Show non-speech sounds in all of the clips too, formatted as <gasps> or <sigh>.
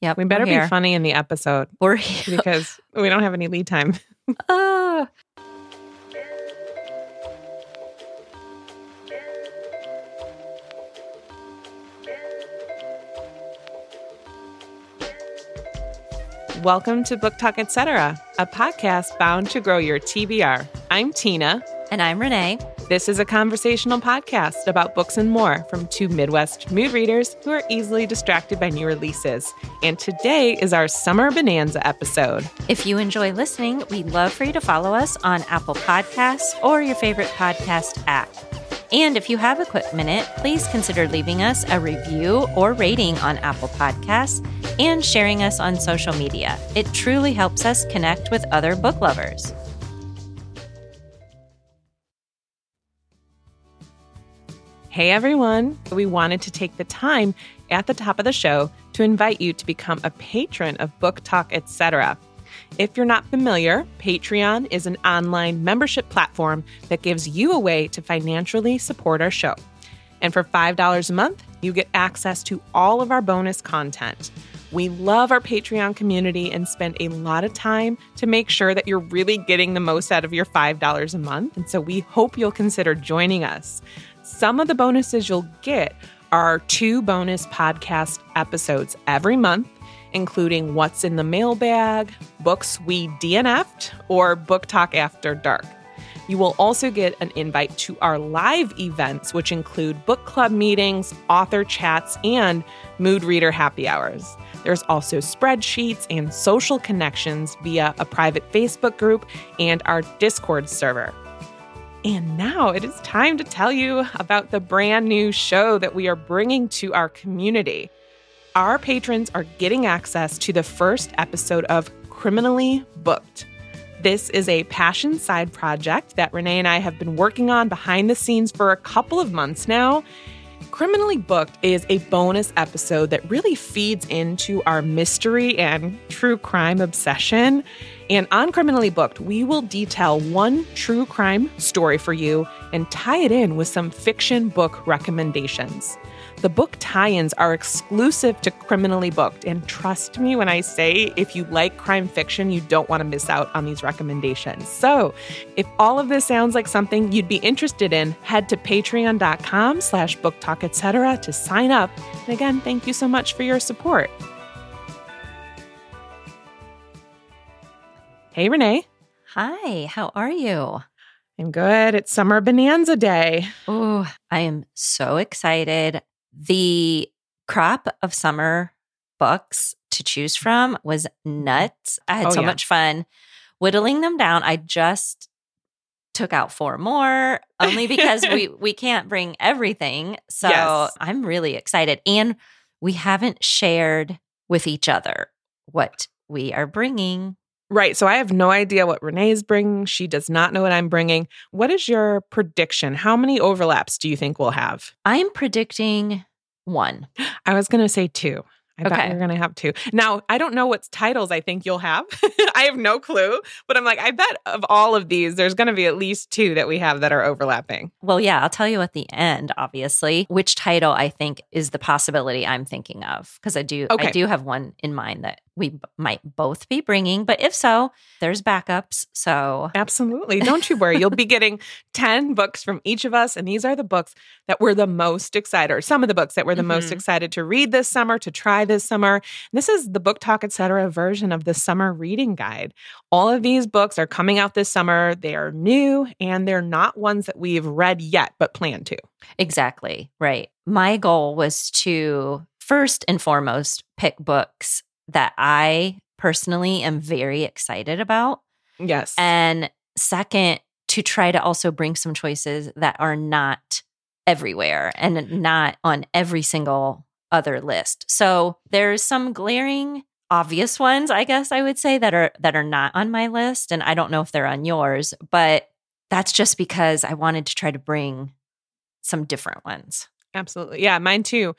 Yep. We better be funny in the episode We're here. <laughs> because we don't have any lead time. <laughs> Ah. Welcome to Book Talk Etc., a podcast bound to grow your TBR. I'm Tina. And I'm Renee. This is a conversational podcast about books and more from two Midwest mood readers who are easily distracted by new releases. And today is our Summer Bonanza episode. If you enjoy listening, we'd love for you to follow us on Apple Podcasts or your favorite podcast app. And if you have a quick minute, please consider leaving us a review or rating on Apple Podcasts and sharing us on social media. It truly helps us connect with other book lovers. Hey everyone! We wanted to take the time at the top of the show to invite you to become a patron of Book Talk, etc. If you're not familiar, Patreon is an online membership platform that gives you a way to financially support our show. And for $5 a month, you get access to all of our bonus content. We love our Patreon community and spend a lot of time to make sure that you're really getting the most out of your $5 a month. And so we hope you'll consider joining us. Some of the bonuses you'll get are two bonus podcast episodes every month, including What's in the Mailbag, Books We DNF'd, or Book Talk After Dark. You will also get an invite to our live events, which include book club meetings, author chats, and mood reader happy hours. There's also spreadsheets and social connections via a private Facebook group and our Discord server. And now it is time to tell you about the brand new show that we are bringing to our community. Our patrons are getting access to the first episode of Criminally Booked. This is a passion side project that Renee and I have been working on behind the scenes for a couple of months now. Criminally Booked is a bonus episode that really feeds into our mystery and true crime obsession. And on Criminally Booked, we will detail one true crime story for you and tie it in with some fiction book recommendations. The book tie ins are exclusive to Criminally Booked. And trust me when I say, if you like crime fiction, you don't want to miss out on these recommendations. So if all of this sounds like something you'd be interested in, head to patreon.com slash booktalk, etc. to sign up. And again, thank you so much for your support. Hey, Renee. Hi, how are you? I'm good. It's Summer Bonanza Day. Oh, I am so excited. The crop of summer books to choose from was nuts. I had Oh, so yeah. much fun whittling them down. I just took out four more only because we <laughs> we can't bring everything. So Yes. I'm really excited and we haven't shared with each other what we are bringing. Right. So I have no idea what Renee's bringing. She does not know what I'm bringing. What is your prediction? How many overlaps do you think we'll have? I'm predicting one. <gasps> I was going to say two. I bet Okay. we're going to have two. Now, I don't know what titles I think you'll have. <laughs> I have no clue, but I'm like, I bet of all of these, there's going to be at least two that we have that are overlapping. Well, yeah, I'll tell you at the end, obviously, which title I think is the possibility I'm thinking of because I do Okay. I do have one in mind that we b- might both be bringing, but if so, there's backups. So, Absolutely. Don't you worry. You'll be getting <laughs> 10 books from each of us. And these are the books that we're the most excited, or some of the books that we're the most Mhm. excited to read this summer, to try this summer. This is the Book Talk, etc. version of the summer reading guide. All of these books are coming out this summer. They are new and they're not ones that we've read yet, but plan to. exactly, right. My goal was to first and foremost pick books that I personally am very excited about. Yes. And second, to try to also bring some choices that are not everywhere and not on every single other list. So there's some glaring obvious ones, I guess I would say that are that are not on my list and I don't know if they're on yours, but that's just because I wanted to try to bring some different ones. Absolutely. Yeah, mine too.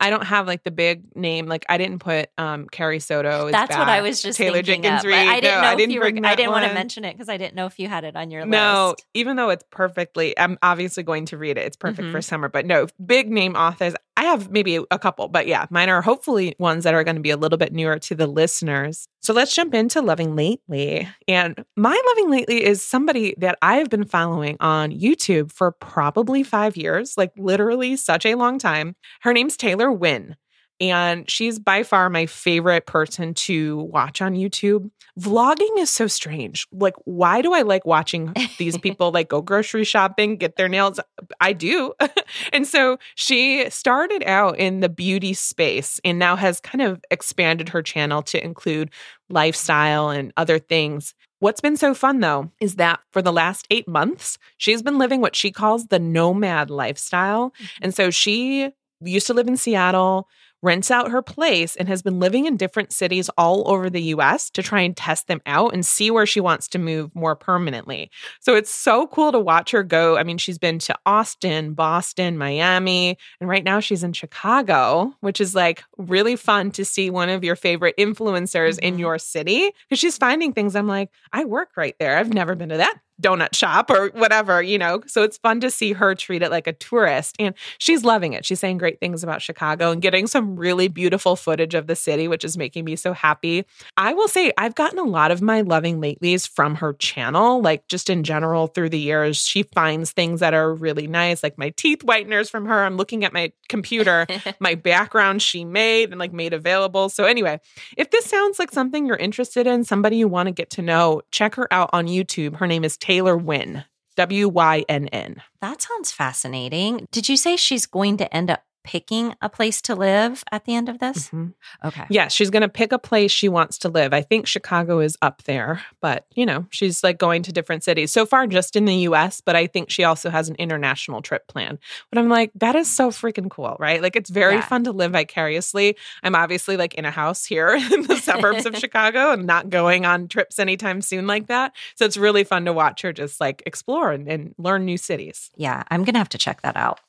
I don't have like the big name. Like I didn't put um Carrie Soto. is That's what I was just Taylor Jenkins but I didn't No, know I didn't you were. I didn't want to mention it because I didn't know if you had it on your list. No, even though it's perfectly, I'm obviously going to read it. It's perfect for Mhm. summer, but no, big name authors. I have maybe a couple, but yeah, mine are hopefully ones that are going to be a little bit newer to the listeners. So let's jump into Loving Lately. And my Loving Lately is somebody that I have been following on YouTube for probably five years, like literally such a long time. Her name's Taylor Wynn. And she's by far my favorite person to watch on YouTube. Vlogging is so strange. Like, why do I like watching these <laughs> people like go grocery shopping, get their nails? I do. <laughs> and so she started out in the beauty space and now has kind of expanded her channel to include lifestyle and other things. What's been so fun though is that for the last eight months, she's been living what she calls the nomad lifestyle. Mm-hmm. And so she used to live in Seattle rents out her place and has been living in different cities all over the US to try and test them out and see where she wants to move more permanently. So it's so cool to watch her go. I mean, she's been to Austin, Boston, Miami, and right now she's in Chicago, which is like really fun to see one of your favorite influencers mm-hmm. in your city because she's finding things I'm like, I work right there. I've never been to that donut shop or whatever, you know. So it's fun to see her treat it like a tourist. And she's loving it. She's saying great things about Chicago and getting some really beautiful footage of the city, which is making me so happy. I will say I've gotten a lot of my loving latelys from her channel, like just in general through the years. She finds things that are really nice, like my teeth whiteners from her. I'm looking at my computer, <laughs> my background she made and like made available. So anyway, if this sounds like something you're interested in, somebody you want to get to know, check her out on YouTube. Her name is Taylor Wynn. W Y N N. That sounds fascinating. Did you say she's going to end up picking a place to live at the end of this? Mm-hmm. Okay. Yes, she's going to pick a place she wants to live. I think Chicago is up there, but you know, she's like going to different cities. So far just in the US, but I think she also has an international trip plan. But I'm like, that is so freaking cool, right? Like it's very yeah. fun to live vicariously. I'm obviously like in a house here <laughs> in the <laughs> suburbs of Chicago and not going on trips anytime soon like that. So it's really fun to watch her just like explore and, and learn new cities. Yeah, I'm going to have to check that out.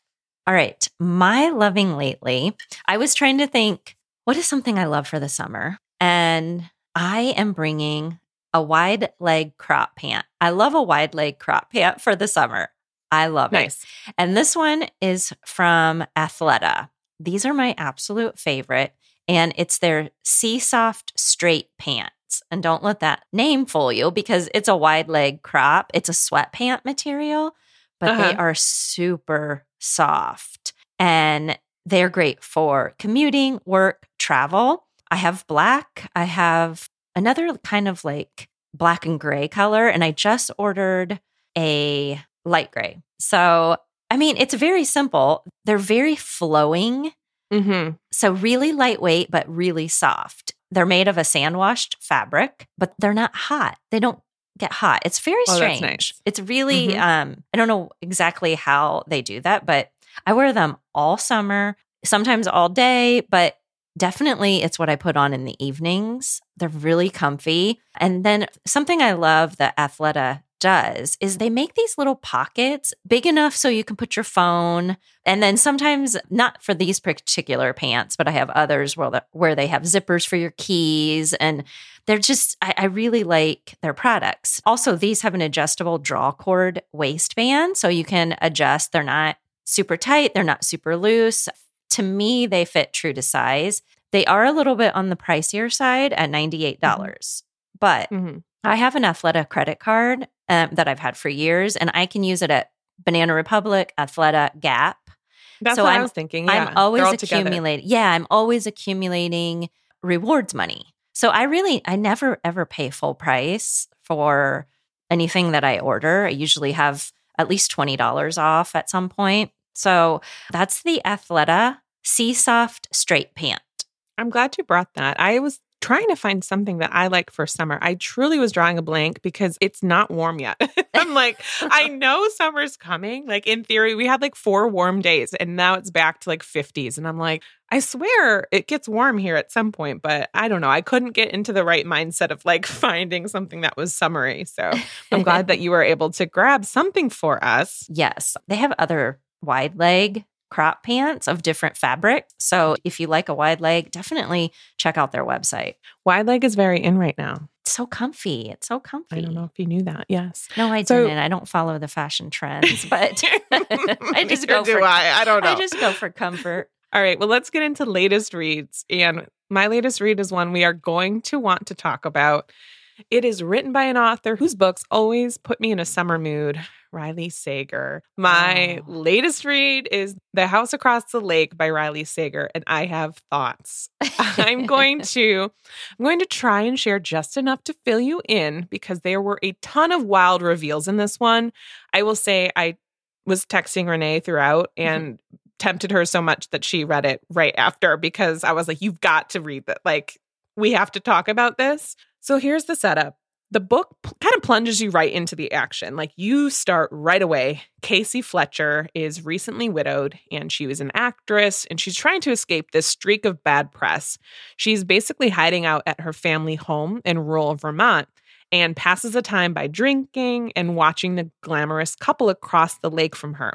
All right. My loving lately, I was trying to think, what is something I love for the summer? And I am bringing a wide leg crop pant. I love a wide leg crop pant for the summer. I love nice. it. And this one is from Athleta. These are my absolute favorite. And it's their Seasoft Straight Pants. And don't let that name fool you because it's a wide leg crop. It's a sweatpant material, but uh-huh. they are super soft and they're great for commuting, work, travel. I have black. I have another kind of like black and gray color, and I just ordered a light gray. So, I mean, it's very simple. They're very flowing. Mm-hmm. So, really lightweight, but really soft. They're made of a sand washed fabric, but they're not hot. They don't get hot. It's very oh, strange. Nice. It's really mm-hmm. um I don't know exactly how they do that, but I wear them all summer, sometimes all day, but definitely it's what I put on in the evenings. They're really comfy. And then something I love that Athleta does is they make these little pockets big enough so you can put your phone and then sometimes not for these particular pants but i have others where, the, where they have zippers for your keys and they're just I, I really like their products also these have an adjustable draw cord waistband so you can adjust they're not super tight they're not super loose to me they fit true to size they are a little bit on the pricier side at $98 mm-hmm. but mm-hmm. I have an Athleta credit card um, that I've had for years, and I can use it at Banana Republic, Athleta, Gap. That's so what I'm, I was thinking. Yeah, I'm always accumulating. Yeah, I'm always accumulating rewards money. So I really, I never ever pay full price for anything that I order. I usually have at least $20 off at some point. So that's the Athleta Seasoft Straight Pant. I'm glad you brought that. I was trying to find something that I like for summer. I truly was drawing a blank because it's not warm yet. <laughs> I'm like, I <laughs> know summer's coming. Like in theory, we had like four warm days and now it's back to like 50s. And I'm like, I swear it gets warm here at some point, but I don't know. I couldn't get into the right mindset of like <laughs> finding something that was summery. So I'm glad that you were able to grab something for us. Yes. They have other wide leg crop pants of different fabric. So mm-hmm. if you like a wide leg, definitely check out their website. Wide leg is very in right now. It's so comfy. It's so comfy. I don't know if you knew that. Yes. No, I so, didn't. I don't follow the fashion trends, <laughs> but <laughs> I just go do for I. I don't know. I just go for comfort. All right, well, let's get into latest reads. And my latest read is one we are going to want to talk about. It is written by an author whose books always put me in a summer mood, Riley Sager. My Oh. latest read is The House Across the Lake by Riley Sager, and I have thoughts. I'm going <laughs> to I'm going to try and share just enough to fill you in because there were a ton of wild reveals in this one. I will say I was texting Renee throughout mm-hmm. and tempted her so much that she read it right after because I was like, you've got to read that. Like, we have to talk about this. So here's the setup. The book kind of plunges you right into the action. Like you start right away. Casey Fletcher is recently widowed and she was an actress and she's trying to escape this streak of bad press. She's basically hiding out at her family home in rural Vermont and passes the time by drinking and watching the glamorous couple across the lake from her.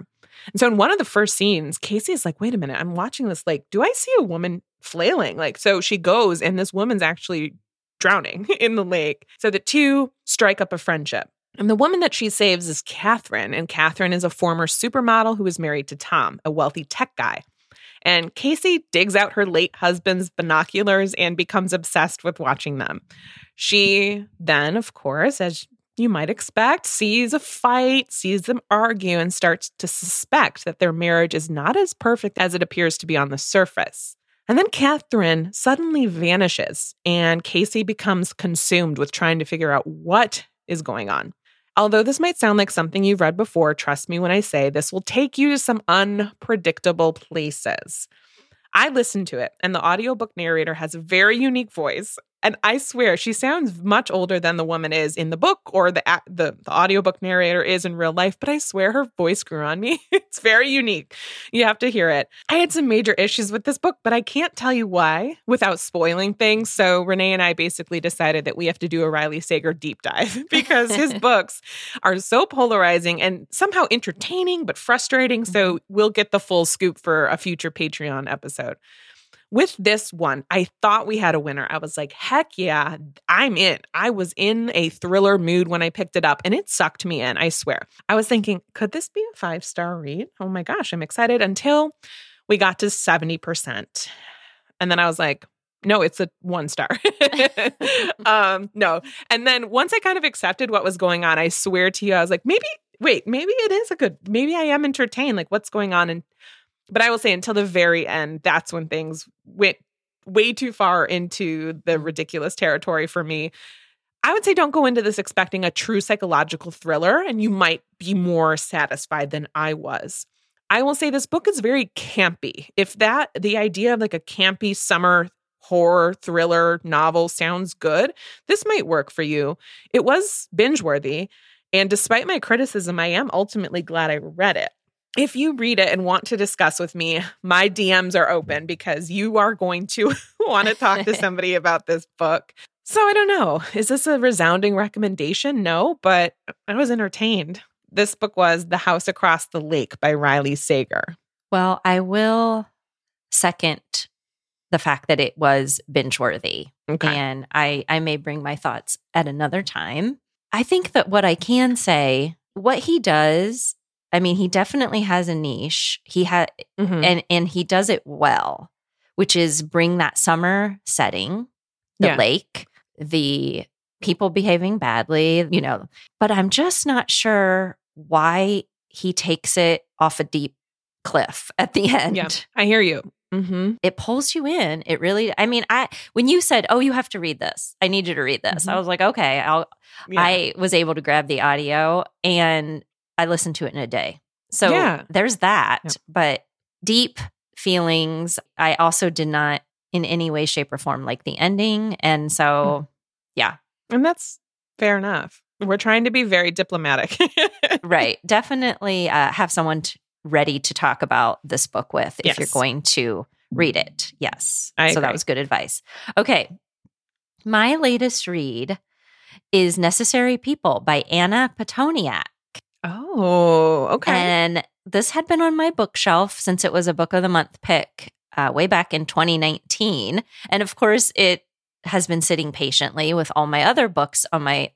And so in one of the first scenes, Casey is like, wait a minute, I'm watching this lake. Do I see a woman flailing? Like, so she goes and this woman's actually drowning <laughs> in the lake. So the two strike up a friendship. And the woman that she saves is Catherine. And Catherine is a former supermodel who is married to Tom, a wealthy tech guy. And Casey digs out her late husband's binoculars and becomes obsessed with watching them. She then, of course, as you might expect, sees a fight, sees them argue, and starts to suspect that their marriage is not as perfect as it appears to be on the surface. And then Catherine suddenly vanishes, and Casey becomes consumed with trying to figure out what is going on. Although this might sound like something you've read before, trust me when I say this will take you to some unpredictable places. I listened to it, and the audiobook narrator has a very unique voice. And I swear she sounds much older than the woman is in the book or the, the, the audiobook narrator is in real life, but I swear her voice grew on me. <laughs> it's very unique. You have to hear it. I had some major issues with this book, but I can't tell you why without spoiling things. So Renee and I basically decided that we have to do a Riley Sager deep dive <laughs> because his <laughs> books are so polarizing and somehow entertaining but frustrating. So mm-hmm. we'll get the full scoop for a future Patreon episode. With this one, I thought we had a winner. I was like, heck yeah, I'm in. I was in a thriller mood when I picked it up and it sucked me in, I swear. I was thinking, could this be a five star read? Oh my gosh, I'm excited until we got to 70%. And then I was like, no, it's a one star. <laughs> um, no. And then once I kind of accepted what was going on, I swear to you, I was like, maybe, wait, maybe it is a good, maybe I am entertained. Like, what's going on? And, but I will say until the very end, that's when things went way too far into the mm-hmm. ridiculous territory for me. I would say don't go into this expecting a true psychological thriller, and you might be more satisfied than I was. I will say this book is very campy. If that, the idea of like a campy summer horror thriller novel sounds good, this might work for you. It was binge worthy. And despite my criticism, I am ultimately glad I read it. If you read it and want to discuss with me, my DMs are open because you are going to <laughs> want to talk to <laughs> somebody about this book. So I don't know. Is this a resounding recommendation? No, but I was entertained. This book was The House Across the Lake by Riley Sager. Well, I will second the fact that it was binge worthy. Okay. And I, I may bring my thoughts at another time. I think that what I can say, what he does, I mean, he definitely has a niche. He had Mhm. and and he does it well, which is bring that summer setting, the Yeah. lake, the people behaving badly, you know. But I'm just not sure why he takes it off a deep cliff <laughs> at the end. Yeah. I hear you. Mm-hmm. It pulls you in. It really I mean, I when you said, "Oh, you have to read this. I need you to read this." I Mhm. was like, "Okay, I'll Yeah. I was able to grab the audio and I listened to it in a day. So Yeah. there's that. Yeah. But deep feelings, I also did not in any way, shape, or form like the ending. And so, yeah, and that's fair enough. We're trying to be very diplomatic. <laughs> right. Definitely uh, have someone t- ready to talk about this book with if you're going to read it. Yes. I so that was good advice. Okay. My latest read is Necessary People by Anna Pitoniak. Oh, okay. And this had been on my bookshelf since it was a book of the month pick uh, way back in 2019. And of course, it has been sitting patiently with all my other books on my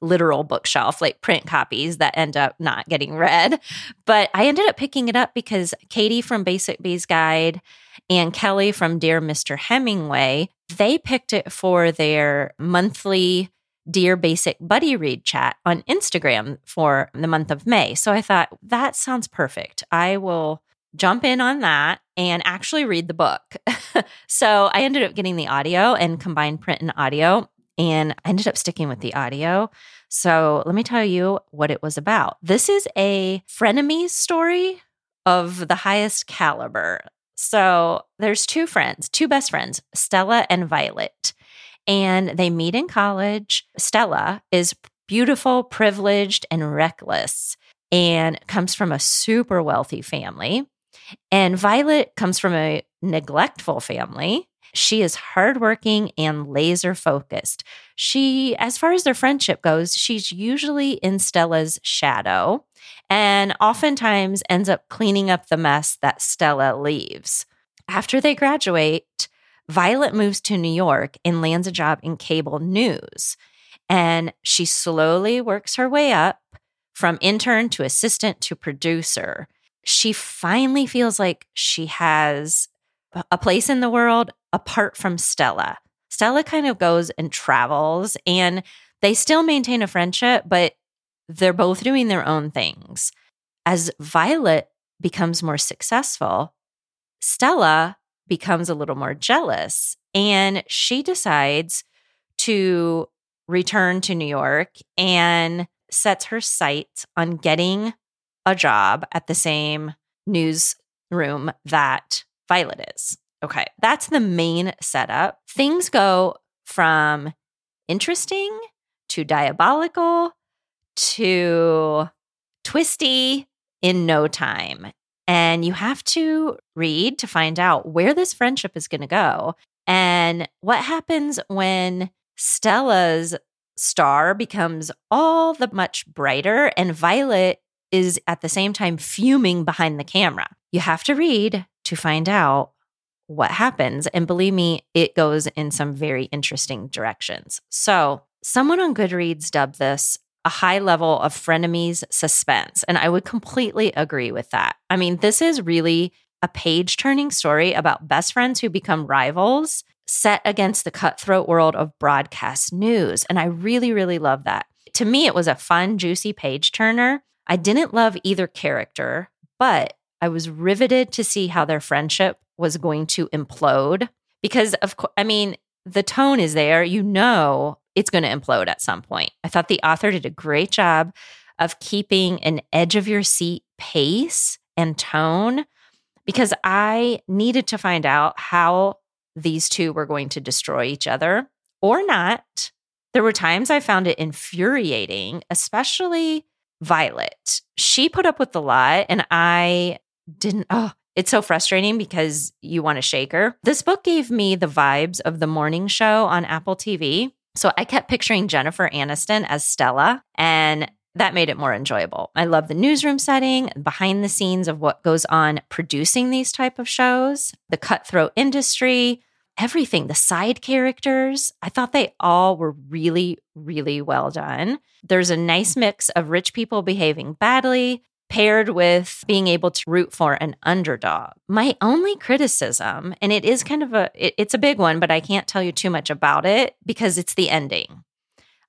literal bookshelf, like print copies that end up not getting read. But I ended up picking it up because Katie from Basic Bees Guide and Kelly from Dear Mr. Hemingway, they picked it for their monthly Dear Basic Buddy Read chat on Instagram for the month of May. So I thought that sounds perfect. I will jump in on that and actually read the book. <laughs> so I ended up getting the audio and combined print and audio, and I ended up sticking with the audio. So let me tell you what it was about. This is a frenemies story of the highest caliber. So there's two friends, two best friends, Stella and Violet. And they meet in college. Stella is beautiful, privileged, and reckless and comes from a super wealthy family. And Violet comes from a neglectful family. She is hardworking and laser focused. She, as far as their friendship goes, she's usually in Stella's shadow and oftentimes ends up cleaning up the mess that Stella leaves. After they graduate, Violet moves to New York and lands a job in cable news. And she slowly works her way up from intern to assistant to producer she finally feels like she has a place in the world apart from Stella. Stella kind of goes and travels and they still maintain a friendship, but they're both doing their own things. As Violet becomes more successful, Stella becomes a little more jealous and she decides to return to New York and sets her sights on getting a job at the same newsroom that Violet is. Okay, that's the main setup. Things go from interesting to diabolical to twisty in no time. And you have to read to find out where this friendship is going to go and what happens when Stella's star becomes all the much brighter and Violet is at the same time fuming behind the camera. You have to read to find out what happens. And believe me, it goes in some very interesting directions. So, someone on Goodreads dubbed this a high level of frenemies suspense. And I would completely agree with that. I mean, this is really a page turning story about best friends who become rivals set against the cutthroat world of broadcast news. And I really, really love that. To me, it was a fun, juicy page turner I didn't love either character, but I was riveted to see how their friendship was going to implode because of course, I mean, the tone is there. You know, it's going to implode at some point. I thought the author did a great job of keeping an edge of your seat pace and tone because I needed to find out how these two were going to destroy each other or not. There were times I found it infuriating, especially Violet. She put up with the lot, and I didn't. Oh, it's so frustrating because you want to shake her. This book gave me the vibes of the morning show on Apple TV. So I kept picturing Jennifer Aniston as Stella, and that made it more enjoyable. I love the newsroom setting, behind the scenes of what goes on producing these type of shows, the cutthroat industry, everything, the side characters, I thought they all were really, really well done. There's a nice mix of rich people behaving badly, paired with being able to root for an underdog. My only criticism, and it is kind of a it, it's a big one, but I can't tell you too much about it because it's the ending.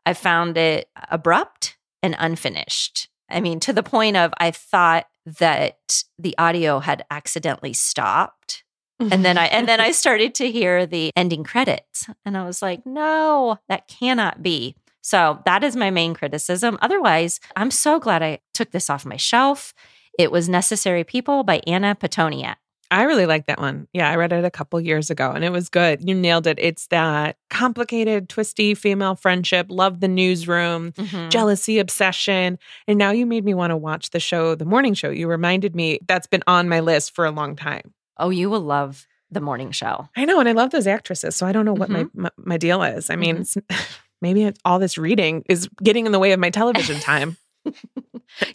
I found it abrupt and unfinished. I mean, to the point of I thought that the audio had accidentally stopped and then I and then I <laughs> started to hear the ending credits and I was like, "No, that cannot be." So, that is my main criticism. Otherwise, I'm so glad I took this off my shelf. It was Necessary People by Anna Pitoniak. I really like that one. Yeah, I read it a couple years ago and it was good. You nailed it. It's that complicated, twisty female friendship, love the newsroom, mm-hmm. jealousy, obsession. And now you made me want to watch the show, the morning show. You reminded me that's been on my list for a long time. Oh, you will love the morning show. I know. And I love those actresses. So I don't know what mm-hmm. my, my, my, deal is. I mean, mm-hmm. <laughs> maybe all this reading is getting in the way of my television <laughs> time. you,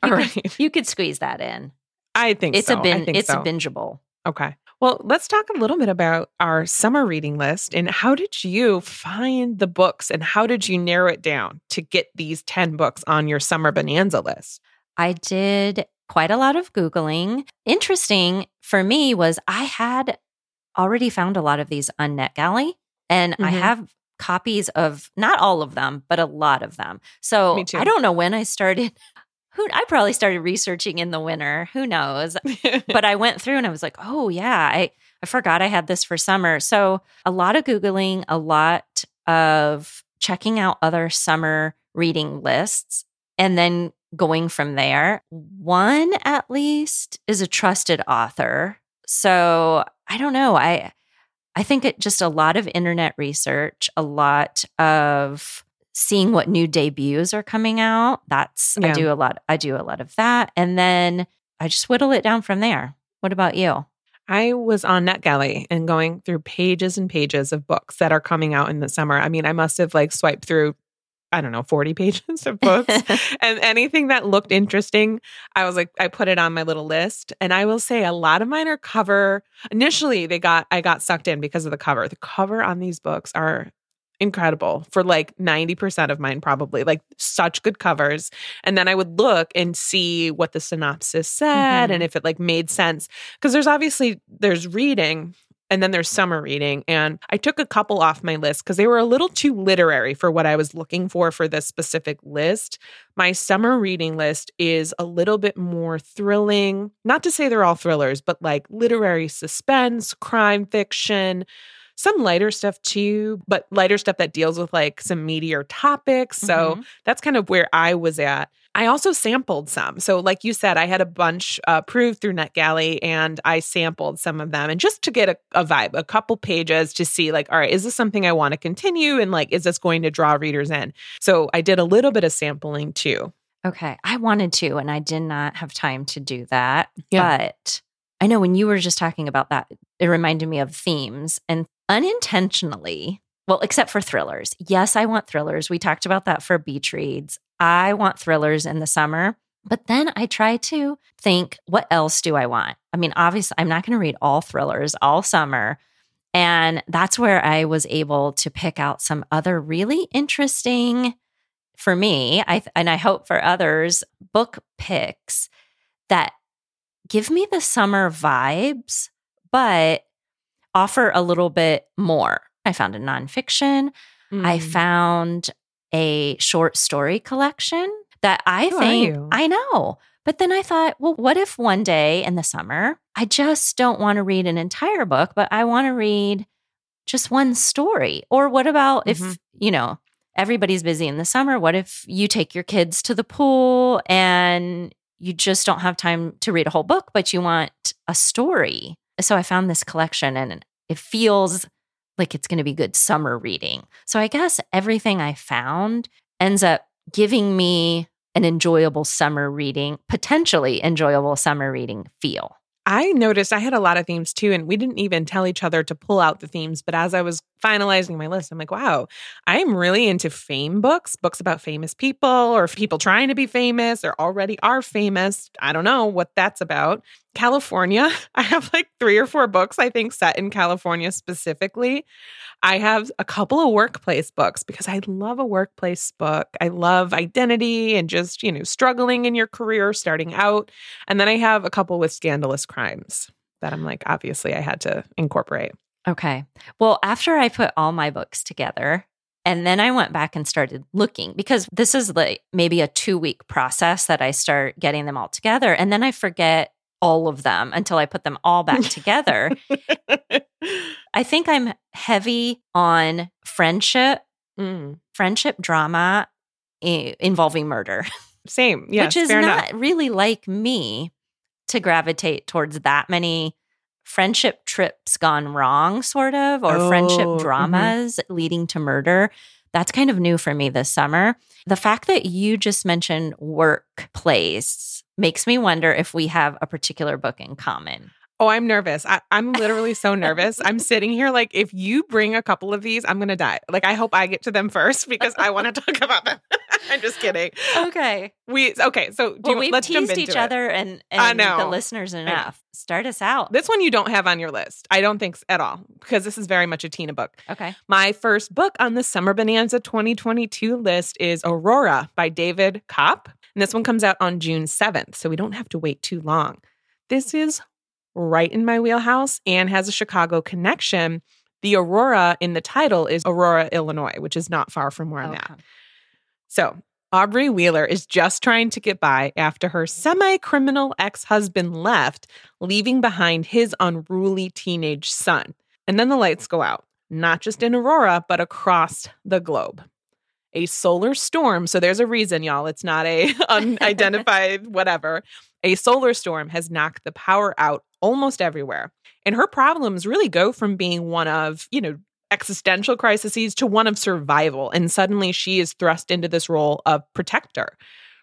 all right. could, you could squeeze that in. I think it's so. a bin, it's so. a bingeable. Okay. Well, let's talk a little bit about our summer reading list and how did you find the books and how did you narrow it down to get these 10 books on your summer bonanza list? I did quite a lot of Googling. Interesting for me was I had already found a lot of these on NetGalley, and mm-hmm. I have copies of not all of them, but a lot of them. So I don't know when I started. <laughs> Who I probably started researching in the winter. Who knows? <laughs> but I went through and I was like, oh yeah, I I forgot I had this for summer. So a lot of googling, a lot of checking out other summer reading lists, and then going from there. One at least is a trusted author. So I don't know. I I think it just a lot of internet research, a lot of seeing what new debuts are coming out. That's yeah. I do a lot I do a lot of that and then I just whittle it down from there. What about you? I was on NetGalley and going through pages and pages of books that are coming out in the summer. I mean, I must have like swiped through I don't know, 40 pages of <laughs> books. and anything that looked interesting, I was like, I put it on my little list. And I will say a lot of mine are cover. Initially, they got, I got sucked in because of the cover. The cover on these books are incredible for like 90% of mine, probably like such good covers. And then I would look and see what the synopsis said mm-hmm. and if it like made sense. Cause there's obviously, there's reading and then there's summer reading. And I took a couple off my list because they were a little too literary for what I was looking for for this specific list. My summer reading list is a little bit more thrilling. Not to say they're all thrillers, but like literary suspense, crime fiction, some lighter stuff too, but lighter stuff that deals with like some meatier topics. So mm-hmm. that's kind of where I was at. I also sampled some. So, like you said, I had a bunch uh, approved through NetGalley and I sampled some of them and just to get a, a vibe, a couple pages to see, like, all right, is this something I want to continue? And like, is this going to draw readers in? So, I did a little bit of sampling too. Okay. I wanted to, and I did not have time to do that. Yeah. But I know when you were just talking about that, it reminded me of themes and unintentionally. Well, except for thrillers. Yes, I want thrillers. We talked about that for beach reads. I want thrillers in the summer. But then I try to think, what else do I want? I mean, obviously, I'm not going to read all thrillers all summer. And that's where I was able to pick out some other really interesting, for me, I, and I hope for others, book picks that give me the summer vibes, but offer a little bit more. I found a nonfiction. Mm. I found a short story collection that I Who think I know. But then I thought, well, what if one day in the summer, I just don't want to read an entire book, but I want to read just one story? Or what about mm-hmm. if, you know, everybody's busy in the summer? What if you take your kids to the pool and you just don't have time to read a whole book, but you want a story? So I found this collection and it feels like it's going to be good summer reading. So I guess everything I found ends up giving me an enjoyable summer reading, potentially enjoyable summer reading feel. I noticed I had a lot of themes too, and we didn't even tell each other to pull out the themes. But as I was finalizing my list, I'm like, wow, I'm really into fame books, books about famous people or people trying to be famous or already are famous. I don't know what that's about. California, <laughs> I have like three or four books, I think, set in California specifically. I have a couple of workplace books because I love a workplace book. I love identity and just, you know, struggling in your career, starting out. And then I have a couple with scandalous crimes that I'm like, obviously, I had to incorporate. Okay. Well, after I put all my books together, and then I went back and started looking because this is like maybe a two week process that I start getting them all together. And then I forget all of them until I put them all back <laughs> together. I think I'm heavy on friendship, mm. friendship drama I- involving murder. <laughs> Same. Yeah. Which is not enough. really like me to gravitate towards that many friendship trips gone wrong, sort of, or oh, friendship mm-hmm. dramas mm-hmm. leading to murder. That's kind of new for me this summer. The fact that you just mentioned workplace makes me wonder if we have a particular book in common. Oh, I'm nervous. I, am <laughs> literally so nervous. I'm sitting here like, if you bring a couple of these, I'm gonna die. Like, I hope I get to them first <laughs> because I want to talk about them. <laughs> I'm just kidding. Okay. We okay. So well, you, we've let's teased each it. other and, and I know. the listeners enough. Start us out. This one you don't have on your list. I don't think at all because this is very much a Tina book. okay. My first book on the Summer Bonanza 2022 list is Aurora by David Koepp. And this one comes out on June 7th, so we don't have to wait too long. This is right in my wheelhouse and has a Chicago connection. The Aurora in the title is Aurora, Illinois, which is not far from where I'm at. So, Aubrey Wheeler is just trying to get by after her semi criminal ex husband left, leaving behind his unruly teenage son. And then the lights go out, not just in Aurora, but across the globe. A solar storm, so there's a reason, y'all. It's not a <laughs> unidentified <laughs> whatever. A solar storm has knocked the power out almost everywhere. And her problems really go from being one of, you know, existential crises to one of survival. And suddenly she is thrust into this role of protector.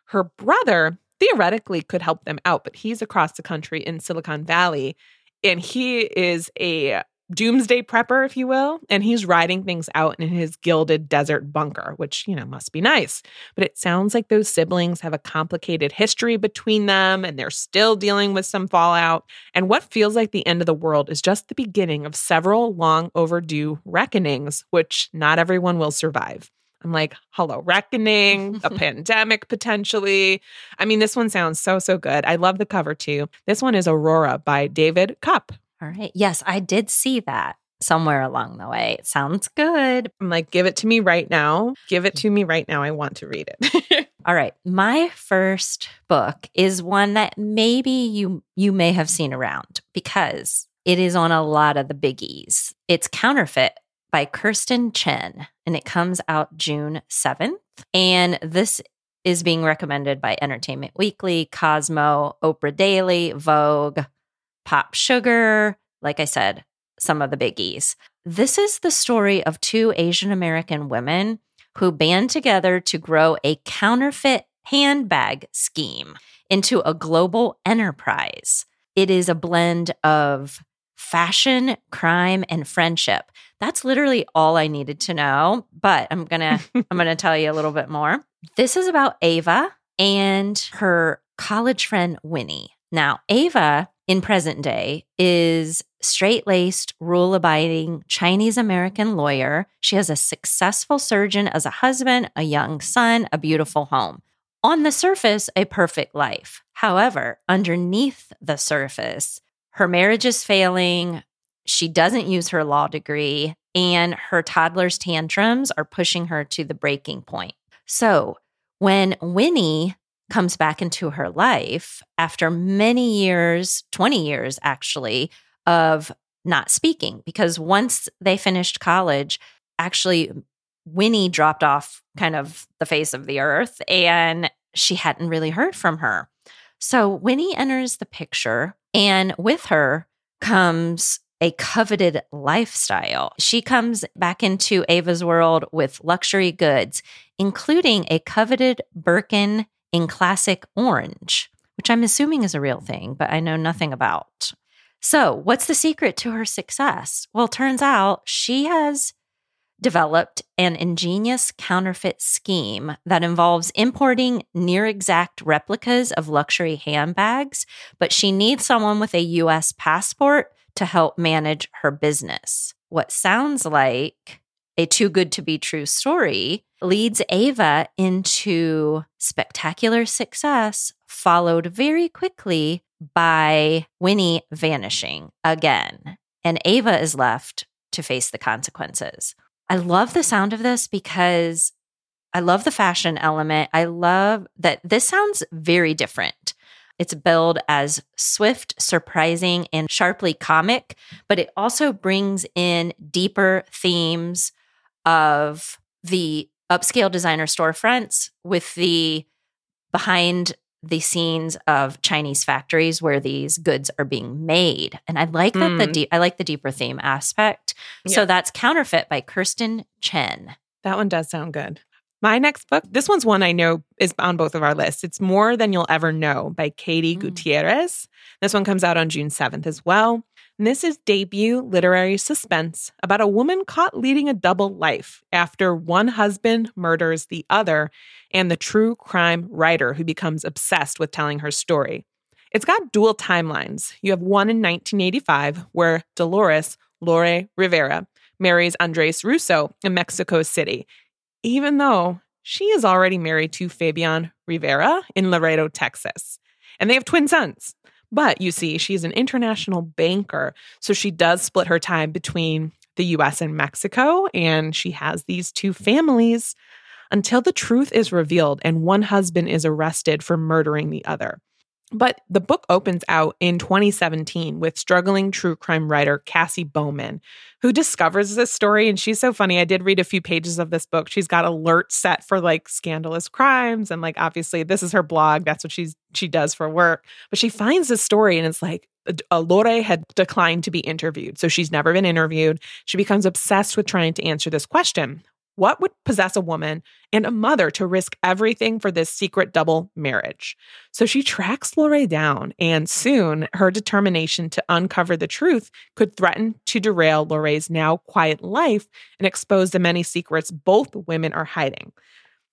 Her brother theoretically could help them out, but he's across the country in Silicon Valley and he is a doomsday prepper, if you will, and he's riding things out in his gilded desert bunker, which, you know, must be nice. But it sounds like those siblings have a complicated history between them and they're still dealing with some fallout. And what feels like the end of the world is just the beginning of several long overdue reckonings, which not everyone will survive. I'm like, hello, reckoning, a <laughs> pandemic potentially. I mean, this one sounds so, so good. I love the cover too. This one is Aurora by David Koepp. All right. Yes, I did see that somewhere along the way. It sounds good. I'm like, give it to me right now. Give it mm. to me right now. I want to read it. <laughs> All right. My first book is one that maybe you you may have seen around because it is on a lot of the biggies. It's Counterfeit by Kirstin Chen and it comes out June 7th and this is being recommended by Entertainment Weekly, Cosmo, Oprah Daily, Vogue, Pop Sugar, like I said, some of the biggies. This is the story of two Asian American women who band together to grow a counterfeit handbag scheme into a global enterprise. It is a blend of fashion, crime, and friendship. That's literally all I needed to know, but I'm going <laughs> to I'm going to tell you a little bit more. This is about Ava and her college friend Winnie. Now, Ava in present day is straight laced, rule abiding Chinese American lawyer. She has a successful surgeon as a husband, a young son, a beautiful home. On the surface, a perfect life. However, underneath the surface, her marriage is failing. She doesn't use her law degree, and her toddler's tantrums are pushing her to the breaking point. So, when Winnie comes back into her life after many years, 20 years actually, of not speaking, because once they finished college, actually, Winnie dropped off kind of the face of the earth and she hadn't really heard from her. So Winnie enters the picture, and with her comes a coveted lifestyle. She comes back into Ava's world with luxury goods, including a coveted Birkin in classic orange, which I'm assuming is a real thing, but I know nothing about. So, what's the secret to her success? Well, turns out she has developed an ingenious counterfeit scheme that involves importing near exact replicas of luxury handbags, but she needs someone with a US passport to help manage her business. What sounds like a too good to be true story leads Ava into spectacular success, followed very quickly by Winnie vanishing again. And Ava is left to face the consequences. I love the sound of this because I love the fashion element. I love that this sounds very different. It's billed as swift, surprising, and sharply comic, but it also brings in deeper themes of the upscale designer storefronts with the behind the scenes of Chinese factories where these goods are being made. And I like that the Mm. deep I like the deeper theme aspect. So that's Counterfeit by Kirstin Chen. that one does sound good. My next book, this one's one I know is on both of our lists. It's More Than You'll Ever Know by Katie mm. Gutierrez. This one comes out on June 7th as well. And this is debut literary suspense about a woman caught leading a double life after one husband murders the other and the true crime writer who becomes obsessed with telling her story. It's got dual timelines. You have one in 1985 where Dolores Lore Rivera marries Andres Russo in Mexico City, even though she is already married to Fabian Rivera in Laredo, Texas. And they have twin sons. But you see, she's an international banker. So she does split her time between the US and Mexico. And she has these two families until the truth is revealed and one husband is arrested for murdering the other. But the book opens out in 2017 with struggling true crime writer Cassie Bowman, who discovers this story. And she's so funny. I did read a few pages of this book. She's got alerts set for like scandalous crimes. And like, obviously, this is her blog. That's what she's she does for work. But she finds this story and it's like, Lore had declined to be interviewed. So she's never been interviewed. She becomes obsessed with trying to answer this question what would possess a woman and a mother to risk everything for this secret double marriage? So she tracks Lore down, and soon her determination to uncover the truth could threaten to derail Lore's now quiet life and expose the many secrets both women are hiding.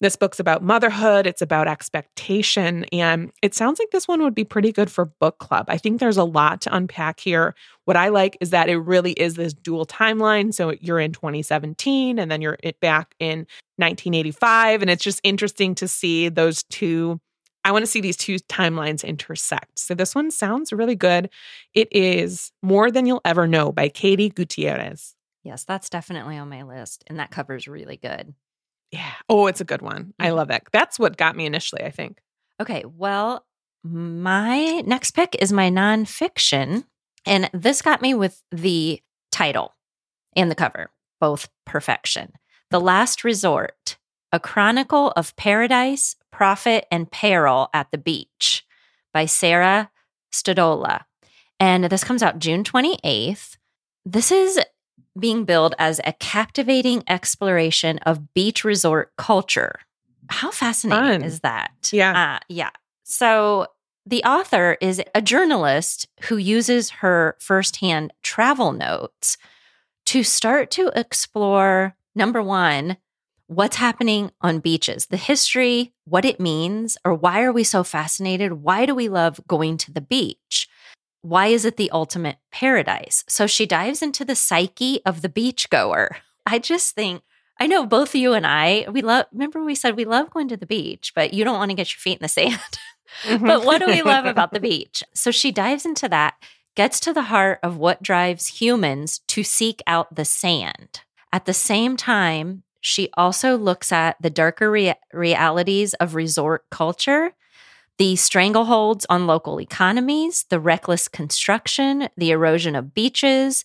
This book's about motherhood, it's about expectation, and it sounds like this one would be pretty good for book club. I think there's a lot to unpack here. What I like is that it really is this dual timeline. So you're in 2017 and then you're back in 1985. And it's just interesting to see those two. I want to see these two timelines intersect. So this one sounds really good. It is More Than You'll Ever Know by Katie Gutierrez. Yes, that's definitely on my list. And that cover's really good. Yeah. Oh, it's a good one. I mm-hmm. love it. That's what got me initially, I think. Okay. Well, my next pick is my nonfiction. And this got me with the title and the cover, both perfection. The Last Resort, a chronicle of paradise, profit, and peril at the beach by Sarah Stodola. And this comes out June 28th. This is being billed as a captivating exploration of beach resort culture. How fascinating Fun. is that? Yeah. Uh, yeah. So the author is a journalist who uses her firsthand travel notes to start to explore number one, what's happening on beaches, the history, what it means, or why are we so fascinated? Why do we love going to the beach? Why is it the ultimate paradise? So she dives into the psyche of the beachgoer. I just think, I know both you and I, we love, remember we said we love going to the beach, but you don't want to get your feet in the <laughs> sand. Mm-hmm. but what do we love about the <laughs> beach? So she dives into that, gets to the heart of what drives humans to seek out the sand. At the same time, she also looks at the darker rea- realities of resort culture the strangleholds on local economies, the reckless construction, the erosion of beaches,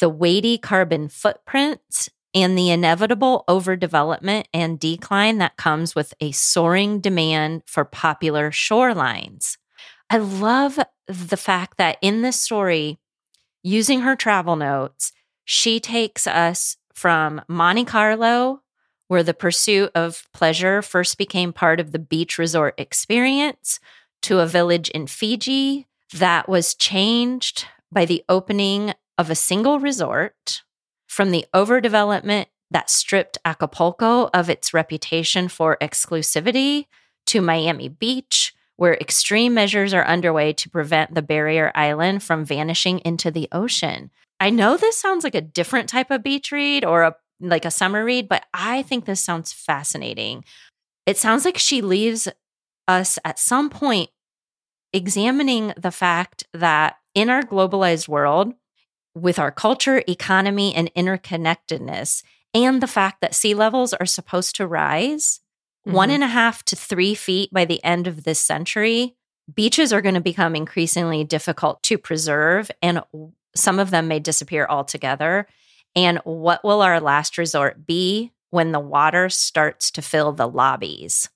the weighty carbon footprints, and the inevitable overdevelopment and decline that comes with a soaring demand for popular shorelines. I love the fact that in this story, using her travel notes, she takes us from Monte Carlo where the pursuit of pleasure first became part of the beach resort experience, to a village in Fiji that was changed by the opening of a single resort, from the overdevelopment that stripped Acapulco of its reputation for exclusivity, to Miami Beach, where extreme measures are underway to prevent the barrier island from vanishing into the ocean. I know this sounds like a different type of beach read or a like a summer read, but I think this sounds fascinating. It sounds like she leaves us at some point examining the fact that in our globalized world, with our culture, economy, and interconnectedness, and the fact that sea levels are supposed to rise mm-hmm. one and a half to three feet by the end of this century, beaches are going to become increasingly difficult to preserve, and some of them may disappear altogether. And what will our last resort be when the water starts to fill the lobbies?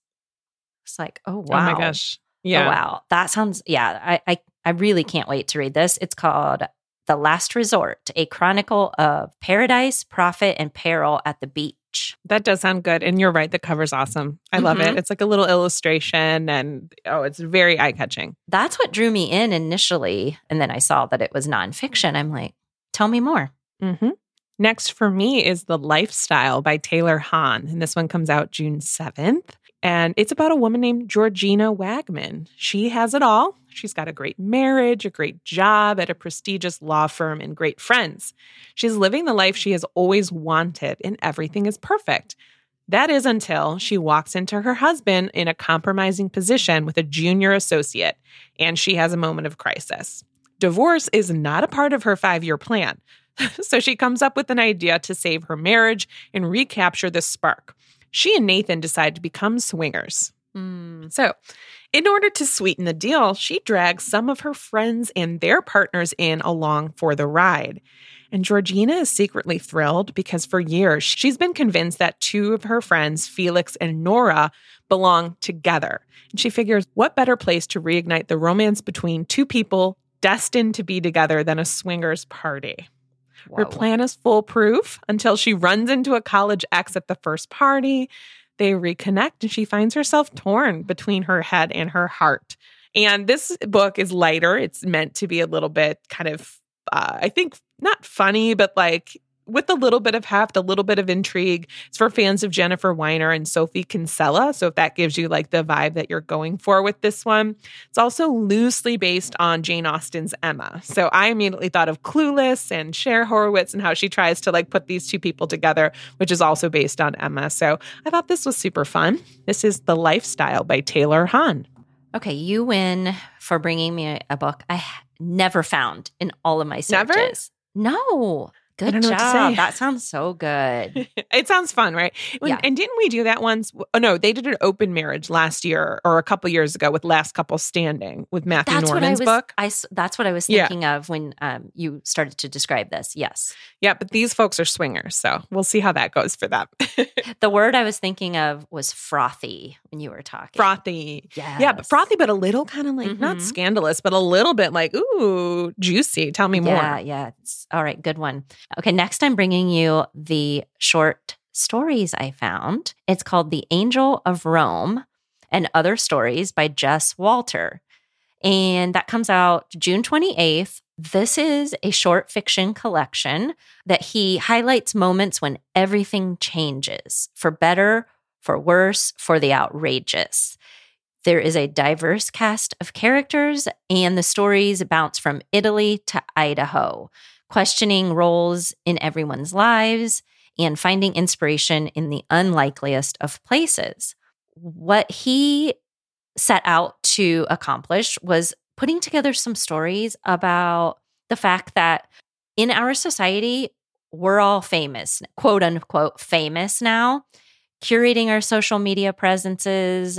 It's like, oh wow. Oh my gosh. Yeah. Oh, wow. That sounds yeah, I, I I really can't wait to read this. It's called The Last Resort, a chronicle of paradise, profit, and peril at the beach. That does sound good. And you're right. The cover's awesome. I love Mhm. it. It's like a little illustration and oh, it's very eye catching. That's what drew me in initially. And then I saw that it was nonfiction. I'm like, tell me more. hmm Next for me is The Lifestyle by Taylor Hahn. And this one comes out June 7th. And it's about a woman named Georgina Wagman. She has it all. She's got a great marriage, a great job at a prestigious law firm, and great friends. She's living the life she has always wanted, and everything is perfect. That is until she walks into her husband in a compromising position with a junior associate, and she has a moment of crisis. Divorce is not a part of her five year plan. <laughs> so she comes up with an idea to save her marriage and recapture the spark. She and Nathan decide to become swingers. Hmm. So, in order to sweeten the deal, she drags some of her friends and their partners in along for the ride. And Georgina is secretly thrilled because for years she's been convinced that two of her friends, Felix and Nora, belong together. And she figures what better place to reignite the romance between two people destined to be together than a swingers party. Her plan is foolproof until she runs into a college ex at the first party. They reconnect and she finds herself torn between her head and her heart. And this book is lighter. It's meant to be a little bit kind of, uh, I think, not funny, but like with a little bit of heft, a little bit of intrigue. It's for fans of Jennifer Weiner and Sophie Kinsella. So if that gives you like the vibe that you're going for with this one, it's also loosely based on Jane Austen's Emma. So I immediately thought of Clueless and Cher Horowitz and how she tries to like put these two people together, which is also based on Emma. So I thought this was super fun. This is The Lifestyle by Taylor Hahn. Okay, you win for bringing me a, book I never found in all of my Never? searches. No. Good don't know what to job. That sounds so good. <laughs> it sounds fun, right? When- Yeah. And didn't we do that once? Oh no, they did an open marriage last year or a couple years ago with Last Couple Standing with Matthew That's what I Norman's was. book. I that's what I was Yeah. thinking of when um, you started to describe this. Yes, Yeah, but these folks are swingers, so we'll see how that goes for them. <laughs> the word I was thinking of was frothy when you were talking. frothy. Yes. Yeah, but frothy, but a little kind of like not Mhm. scandalous, but a little bit like, ooh, juicy. Tell me more. Yeah, yeah. All right, good one. Okay, next I'm bringing you the short stories I found. It's called The Angel of Rome and Other Stories by Jess Walter. And that comes out June 28th. This is a short fiction collection that he highlights moments when everything changes for better, for worse, for the outrageous. There is a diverse cast of characters, and the stories bounce from Italy to Idaho, questioning roles in everyone's lives and finding inspiration in the unlikeliest of places. What he set out to accomplish was putting together some stories about the fact that in our society, we're all famous, quote unquote, famous now, curating our social media presences,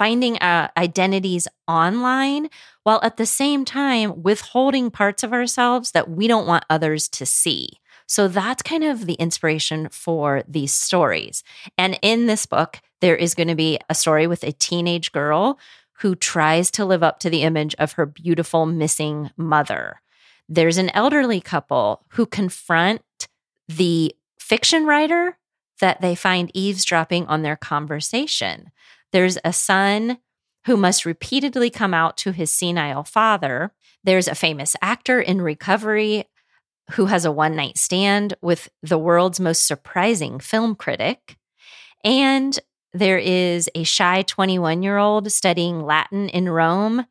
finding uh, identities online, while at the same time withholding parts of ourselves that we don't want others to see. So that's kind of the inspiration for these stories. And in this book, there is going to be a story with a teenage girl who tries to live up to the image of her beautiful missing mother. There's an elderly couple who confront the fiction writer that they find eavesdropping on their conversation. There's a son who must repeatedly come out to his senile father. There's a famous actor in recovery who has a one night stand with the world's most surprising film critic. And there is a shy 21 year old studying Latin in Rome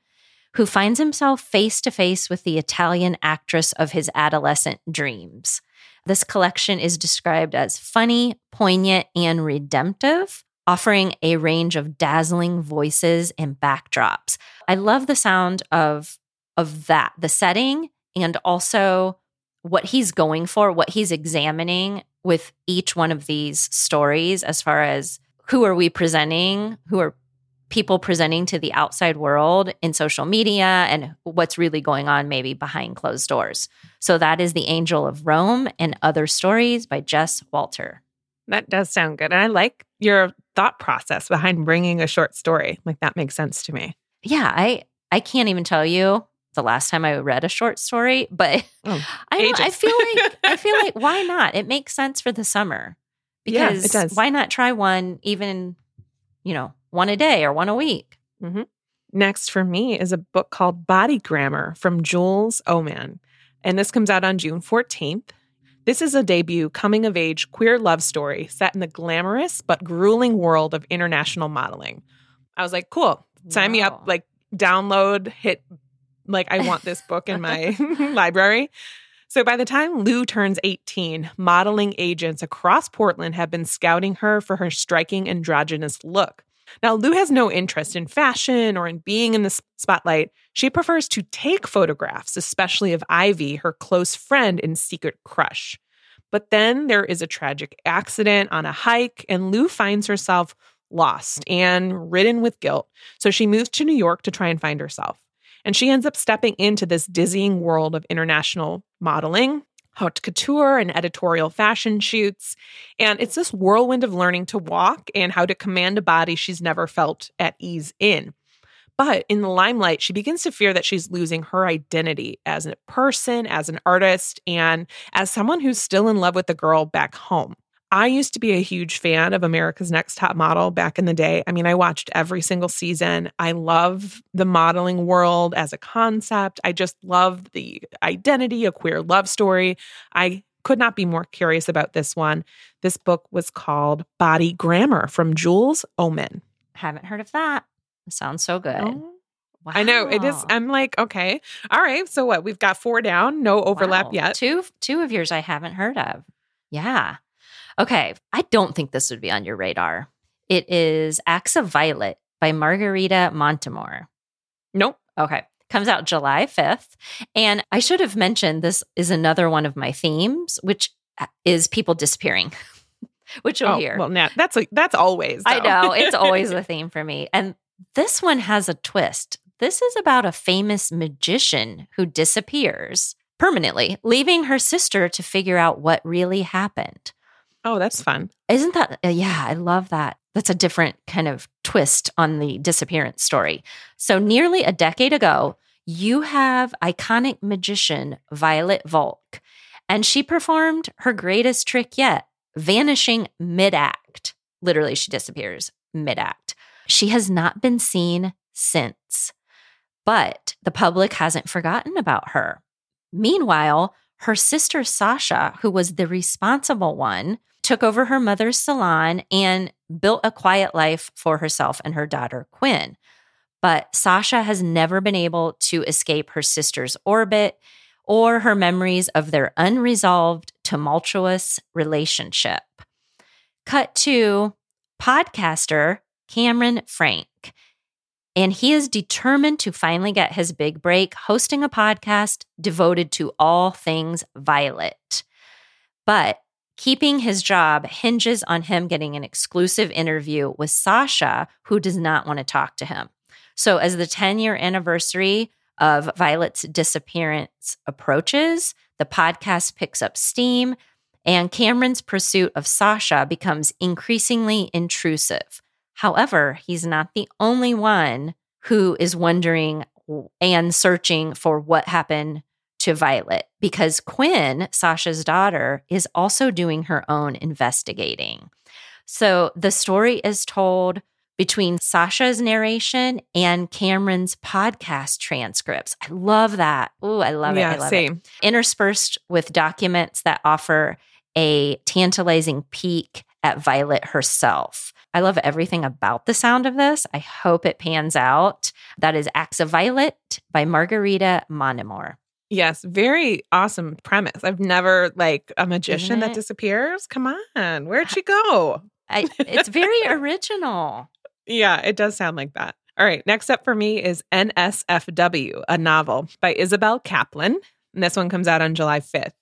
who finds himself face to face with the Italian actress of his adolescent dreams. This collection is described as funny, poignant, and redemptive, offering a range of dazzling voices and backdrops. I love the sound of of that, the setting and also what he's going for, what he's examining with each one of these stories as far as who are we presenting, who are people presenting to the outside world in social media and what's really going on maybe behind closed doors. So that is The Angel of Rome and Other Stories by Jess Walter. That does sound good. And I like your thought process behind bringing a short story. Like that makes sense to me. Yeah, I I can't even tell you the last time I read a short story, but Oh, <laughs> I I feel like I feel like <laughs> why not? It makes sense for the summer. Yeah, Because does. why not try one even, you know, one a day or one a week? Mm-hmm. Next for me is a book called Body Grammar from Jules Ohman. And this comes out on June 14th. This is a debut coming of age queer love story set in the glamorous but grueling world of international modeling. I was like, cool, sign me up, like download, hit, like, I want this book in my <laughs> library. So by the time Lou turns 18, modeling agents across Portland have been scouting her for her striking androgynous look. Now, Lou has no interest in fashion or in being in the spotlight. She prefers to take photographs, especially of Ivy, her close friend and secret crush. But then there is a tragic accident on a hike, and Lou finds herself lost and ridden with guilt. So she moves to New York to try and find herself. And she ends up stepping into this dizzying world of international modeling, haute couture, and editorial fashion shoots. And it's this whirlwind of learning to walk and how to command a body she's never felt at ease in. But in the limelight, she begins to fear that she's losing her identity as a person, as an artist, and as someone who's still in love with the girl back home. I used to be a huge fan of America's Next Top Model back in the day. I mean, I watched every single season. I love the modeling world as a concept. I just love the identity, a queer love story. I could not be more curious about this one. This book was called Body Grammar from Jules Ohman. Haven't heard of that. Sounds so good. Oh, I know it is. I'm like, okay, all right. So what? We've got four down, no overlap Wow. yet. Two two of yours I haven't heard of. Yeah. Okay. I don't think this would be on your radar. It is Acts of Violet by Margarita Montimore. Nope. Okay. Comes out July 5th. And I should have mentioned this is another one of my themes, which uh, is people disappearing, <laughs> which you'll oh, hear. well, now that's like that's always. I know. It's always a <laughs> theme for me. And this one has a twist. This is about a famous magician who disappears permanently, leaving her sister to figure out what really happened. Oh, that's fun. Isn't that, uh, yeah, I love that. That's a different kind of twist on the disappearance story. So, nearly a decade ago, you have iconic magician Violet Volk, and she performed her greatest trick yet, vanishing mid act. Literally, she disappears mid act. She has not been seen since, but the public hasn't forgotten about her. Meanwhile, her sister Sasha, who was the responsible one, took over her mother's salon and built a quiet life for herself and her daughter Quinn. But Sasha has never been able to escape her sister's orbit or her memories of their unresolved, tumultuous relationship. Cut to podcaster Cameron Frank. And he is determined to finally get his big break, hosting a podcast devoted to all things Violet. But keeping his job hinges on him getting an exclusive interview with Sasha, who does not want to talk to him. So, as the 10 year anniversary of Violet's disappearance approaches, the podcast picks up steam, and Cameron's pursuit of Sasha becomes increasingly intrusive. However, he's not the only one who is wondering and searching for what happened to Violet because Quinn, Sasha's daughter, is also doing her own investigating. So the story is told between Sasha's narration and Cameron's podcast transcripts. I love that. Ooh, I love yeah, it. I love it same. interspersed with documents that offer a tantalizing peek at Violet herself. I love everything about the sound of this. I hope it pans out. That is Acts of Violet by Margarita Montimore. Yes, very awesome premise. I've never like a magician that disappears. Come on, where'd she go? I, it's very original. Yeah, it does sound like that. All right, next up for me is NSFW, a novel by Isabel Kaplan. And this one comes out on July 5th.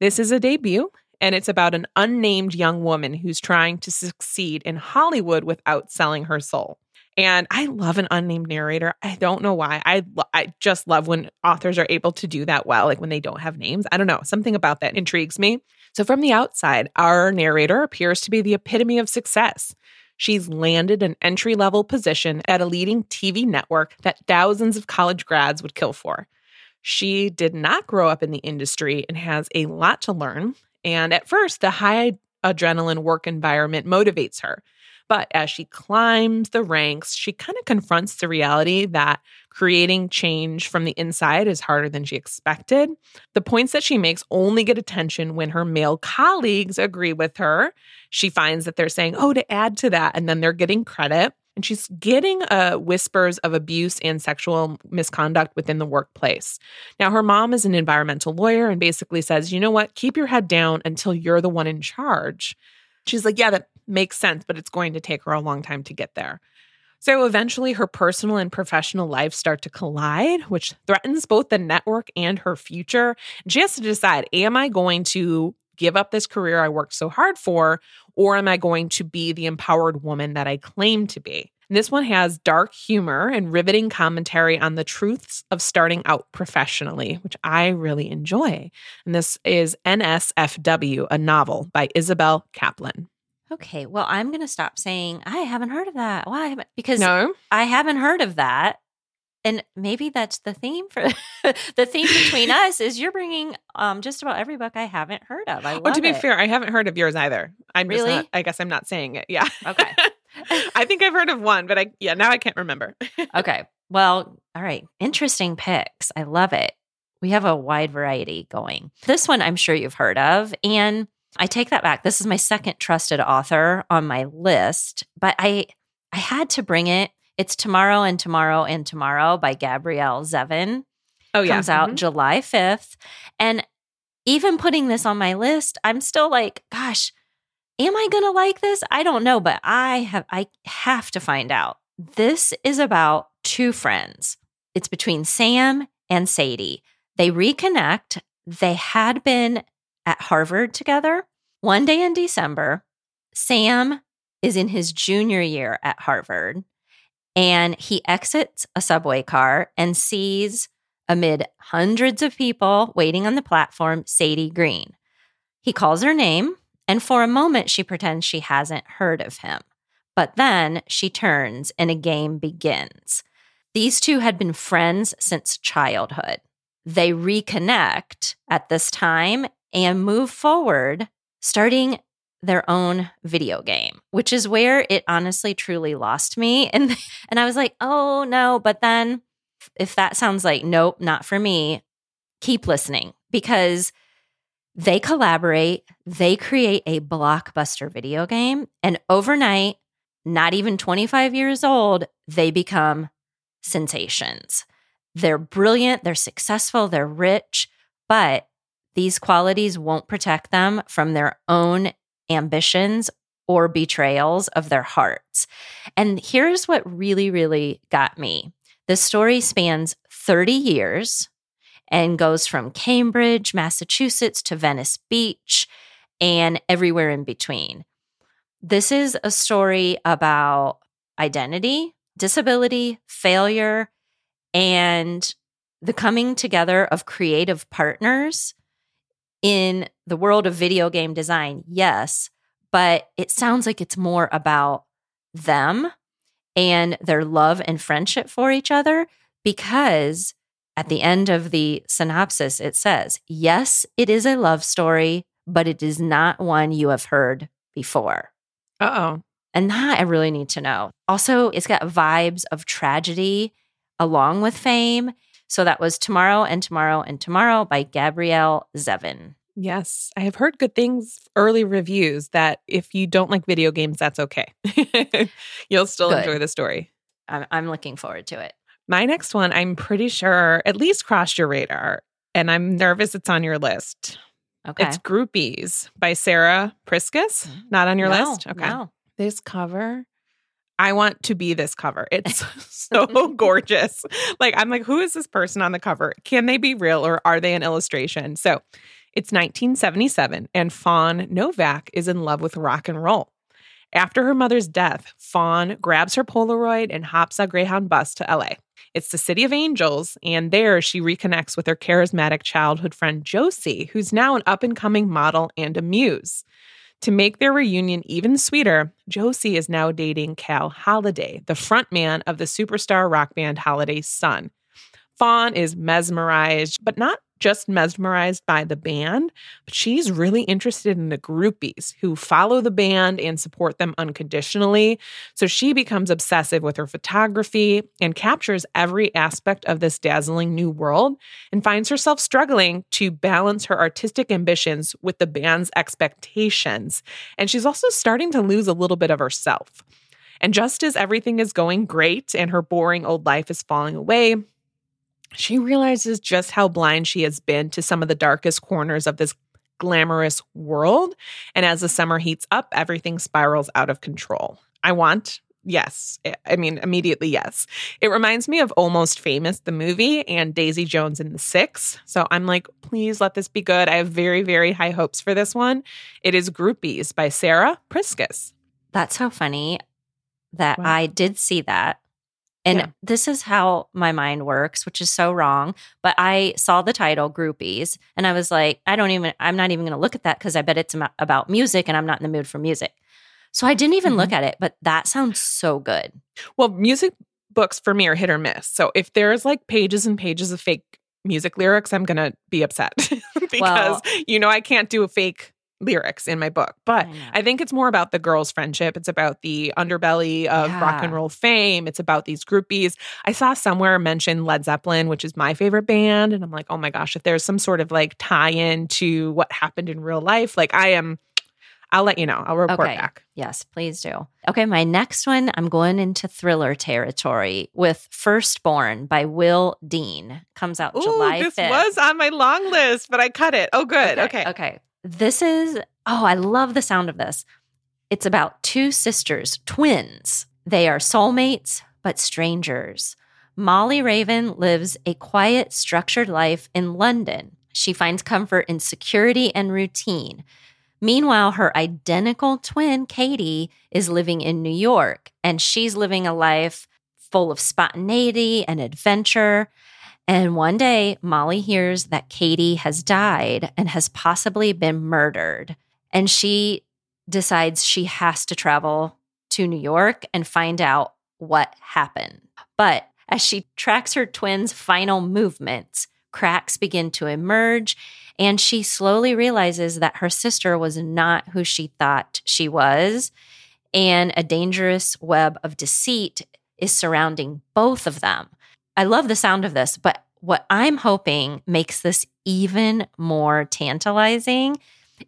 This is a debut, and it's about an unnamed young woman who's trying to succeed in Hollywood without selling her soul. And I love an unnamed narrator. I don't know why. I I just love when authors are able to do that well, like when they don't have names. I don't know. Something about that intrigues me. So from the outside, our narrator appears to be the epitome of success. She's landed an entry level position at a leading TV network that thousands of college grads would kill for. She did not grow up in the industry and has a lot to learn. And at first, the high adrenaline work environment motivates her. But as she climbs the ranks, she kind of confronts the reality that creating change from the inside is harder than she expected. The points that she makes only get attention when her male colleagues agree with her. She finds that they're saying, oh, to add to that, and then they're getting credit. And she's getting uh, whispers of abuse and sexual misconduct within the workplace. Now, her mom is an environmental lawyer and basically says, you know what, keep your head down until you're the one in charge. She's like, yeah, that makes sense, but it's going to take her a long time to get there. So eventually, her personal and professional lives start to collide, which threatens both the network and her future. She has to decide Am I going to give up this career I worked so hard for, or am I going to be the empowered woman that I claim to be? And this one has dark humor and riveting commentary on the truths of starting out professionally, which I really enjoy. And this is NSFW, a novel by Isabel Kaplan. Okay, well, I'm going to stop saying I haven't heard of that. Why? Well, haven't because no, I haven't heard of that, and maybe that's the theme for <laughs> the theme between <laughs> us is you're bringing um just about every book I haven't heard of. I love well, to be it. fair, I haven't heard of yours either. I'm really. Not, I guess I'm not saying it. Yeah. Okay. <laughs> I think I've heard of one, but I yeah now I can't remember. okay. Well, all right. Interesting picks. I love it. We have a wide variety going. This one I'm sure you've heard of, and I take that back. This is my second trusted author on my list, but I I had to bring it. It's Tomorrow and Tomorrow and Tomorrow by Gabrielle Zevin. Oh yeah. Comes out mm-hmm. July 5th. And even putting this on my list, I'm still like, gosh, am I going to like this? I don't know, but I have I have to find out. This is about two friends. It's between Sam and Sadie. They reconnect. They had been at Harvard together. One day in December, Sam is in his junior year at Harvard and he exits a subway car and sees, amid hundreds of people waiting on the platform, Sadie Green. He calls her name, and for a moment, she pretends she hasn't heard of him. But then she turns and a game begins. These two had been friends since childhood. They reconnect at this time and move forward, starting their own video game, which is where it honestly truly lost me. <laughs> And and I was like, "Oh no," but then if that sounds like nope, not for me, keep listening because they collaborate, they create a blockbuster video game, and overnight, not even 25 years old, they become sensations. They're brilliant, they're successful, they're rich, but these qualities won't protect them from their own ambitions or betrayals of their hearts. And here's what really, really got me the story spans 30 years and goes from Cambridge, Massachusetts to Venice Beach and everywhere in between. This is a story about identity, disability, failure, and the coming together of creative partners in the world of video game design, yes, but it sounds like it's more about them and their love and friendship for each other because at the end of the synopsis, it says, Yes, it is a love story, but it is not one you have heard before. Uh oh. And that I really need to know. Also, it's got vibes of tragedy along with fame. So that was Tomorrow and Tomorrow and Tomorrow by Gabrielle Zevin. Yes, I have heard good things, early reviews that if you don't like video games, that's okay. <laughs> You'll still good. enjoy the story. I'm, I'm looking forward to it. My next one, I'm pretty sure at least crossed your radar, and I'm nervous it's on your list. Okay. It's Groupies by Sarah Priscus. Mm, Not on your no, list? Okay. No. This cover I want to be this cover. It's <laughs> so gorgeous. Like, I'm like, who is this person on the cover? Can they be real or are they an illustration? So it's 1977, and Fawn Novak is in love with rock and roll. After her mother's death, Fawn grabs her Polaroid and hops a Greyhound bus to LA. It's the City of Angels, and there she reconnects with her charismatic childhood friend Josie, who's now an up and coming model and a muse. To make their reunion even sweeter, Josie is now dating Cal Holiday, the frontman of the superstar rock band Holiday's son. Fawn is mesmerized, but not just mesmerized by the band, but she's really interested in the groupies who follow the band and support them unconditionally. So she becomes obsessive with her photography and captures every aspect of this dazzling new world and finds herself struggling to balance her artistic ambitions with the band's expectations. And she's also starting to lose a little bit of herself. And just as everything is going great and her boring old life is falling away, she realizes just how blind she has been to some of the darkest corners of this glamorous world. And as the summer heats up, everything spirals out of control. I want, yes, eh, I mean, immediately, yes. It reminds me of Almost Famous, the movie, and Daisy Jones and the Six. So I'm like, please let this be good. I have very, very high hopes for this one. It is Groupies by Sarah Priscus. That's so funny that wow. I did see that. And yeah. this is how my mind works, which is so wrong. But I saw the title Groupies and I was like, I don't even, I'm not even going to look at that because I bet it's about music and I'm not in the mood for music. So I didn't even mm-hmm. look at it, but that sounds so good. Well, music books for me are hit or miss. So if there's like pages and pages of fake music lyrics, I'm going to be upset <laughs> because well, you know I can't do a fake lyrics in my book, but oh, I, I, think it's more about the girls' friendship. It's about the underbelly of yeah. rock and roll fame. It's about these groupies. I saw somewhere mention Led Zeppelin, which is my favorite band. And I'm like, oh my gosh, if there's some sort of like tie in to what happened in real life, like I am. I'll let you know. I'll report okay. back. Yes, please do. Okay, my next one, I'm going into thriller territory with Firstborn by Will Dean. Comes out Ooh, July this 5th. was on my long list, but I cut it. Oh, good. Okay. Okay. okay. This is, oh, I love the sound of this. It's about two sisters, twins. They are soulmates, but strangers. Molly Raven lives a quiet, structured life in London. She finds comfort in security and routine. Meanwhile, her identical twin, Katie, is living in New York and she's living a life full of spontaneity and adventure. And one day, Molly hears that Katie has died and has possibly been murdered. And she decides she has to travel to New York and find out what happened. But as she tracks her twins' final movements, cracks begin to emerge, and she slowly realizes that her sister was not who she thought she was, and a dangerous web of deceit is surrounding both of them. I love the sound of this, but what I'm hoping makes this even more tantalizing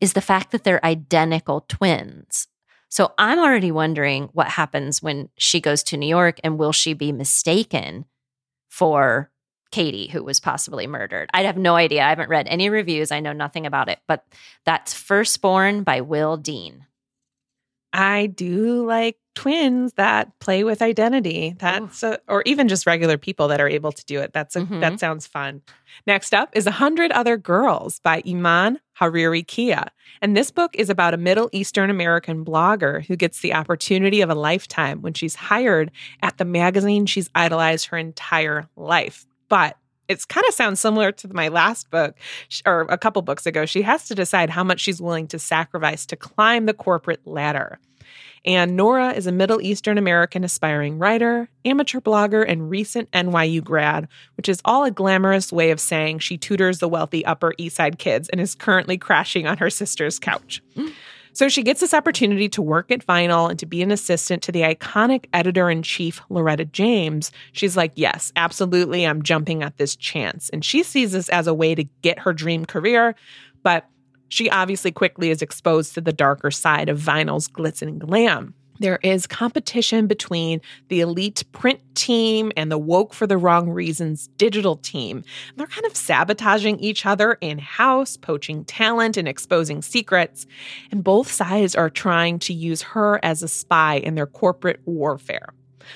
is the fact that they're identical twins. So I'm already wondering what happens when she goes to New York and will she be mistaken for Katie, who was possibly murdered? I have no idea. I haven't read any reviews. I know nothing about it, but that's Firstborn by Will Dean. I do like twins that play with identity. That's a, or even just regular people that are able to do it. That's a, mm-hmm. that sounds fun. Next up is A Hundred Other Girls by Iman Hariri Kia. And this book is about a Middle Eastern American blogger who gets the opportunity of a lifetime when she's hired at the magazine she's idolized her entire life. But it's kind of sounds similar to my last book or a couple books ago. She has to decide how much she's willing to sacrifice to climb the corporate ladder. And Nora is a Middle Eastern American aspiring writer, amateur blogger, and recent NYU grad, which is all a glamorous way of saying she tutors the wealthy Upper East Side kids and is currently crashing on her sister's couch. So she gets this opportunity to work at Vinyl and to be an assistant to the iconic editor in chief, Loretta James. She's like, Yes, absolutely, I'm jumping at this chance. And she sees this as a way to get her dream career. But she obviously quickly is exposed to the darker side of Vinyl's glitz and glam there is competition between the elite print team and the woke for the wrong reasons digital team. They're kind of sabotaging each other in house, poaching talent and exposing secrets. And both sides are trying to use her as a spy in their corporate warfare.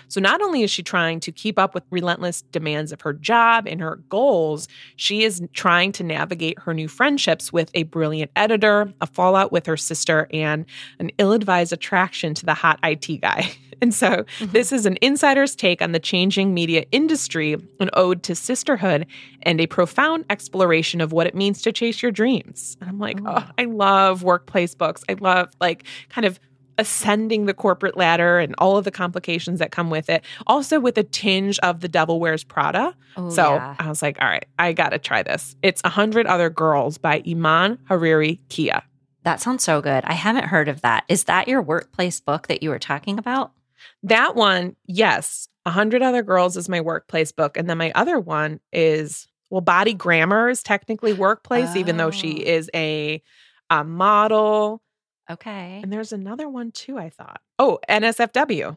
So not only is she trying to keep up with relentless demands of her job and her goals, she is trying to navigate her new friendships with a brilliant editor, a fallout with her sister, and an ill advised attraction to the hot IT guy. <laughs> And so, mm-hmm. this is an insider's take on the changing media industry, an ode to sisterhood, and a profound exploration of what it means to chase your dreams. And I'm like, oh, I love workplace books. I love, like, kind of ascending the corporate ladder and all of the complications that come with it. Also with a tinge of the devil wears Prada. Oh, so yeah. I was like, all right, I got to try this. It's A Hundred Other Girls by Iman Hariri Kia. that sounds so good. I haven't heard of that. Is that your workplace book that you were talking about? That one, yes. A Hundred Other Girls is my workplace book. And then my other one is, well, Body Grammar is technically workplace, even though she Oh. is a, a model. Okay. And there's another one too, I thought. Oh, NSFW.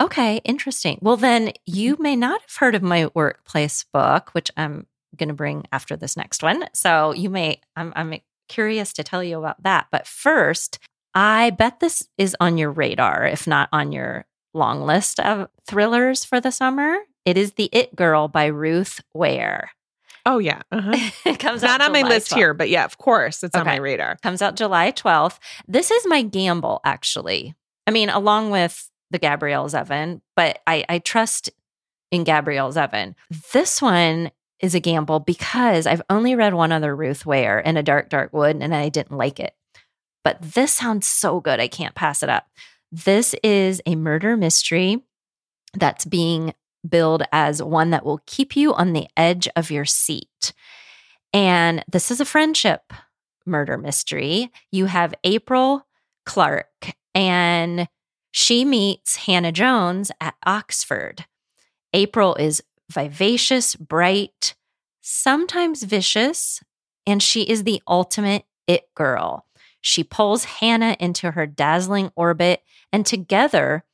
Okay, interesting. Well, then you mm-hmm. may not have heard of my workplace book, which I'm going to bring after this next one. So you may, I'm, I'm curious to tell you about that. But first, I bet this is on your radar, if not on your long list of thrillers for the summer. It is The It Girl by Ruth Ware. Oh, yeah. Uh-huh. <laughs> it comes not out on my list 12th. here, but yeah, of course, it's on my radar. Comes out July 12th. This is my gamble, actually. I mean, along with the Gabrielle Zevin, but I, I trust in Gabrielle Zevin. This one is a gamble because I've only read one other Ruth Ware in A Dark, Dark Wood, and I didn't like it. But this sounds so good. I can't pass it up. This is a murder mystery that's being billed as one that will keep you on the edge of your seat. And this is a friendship murder mystery. You have April Clark, and she meets Hannah Jones at Oxford. April is vivacious, bright, sometimes vicious, and she is the ultimate it girl. She pulls Hannah into her dazzling orbit, and together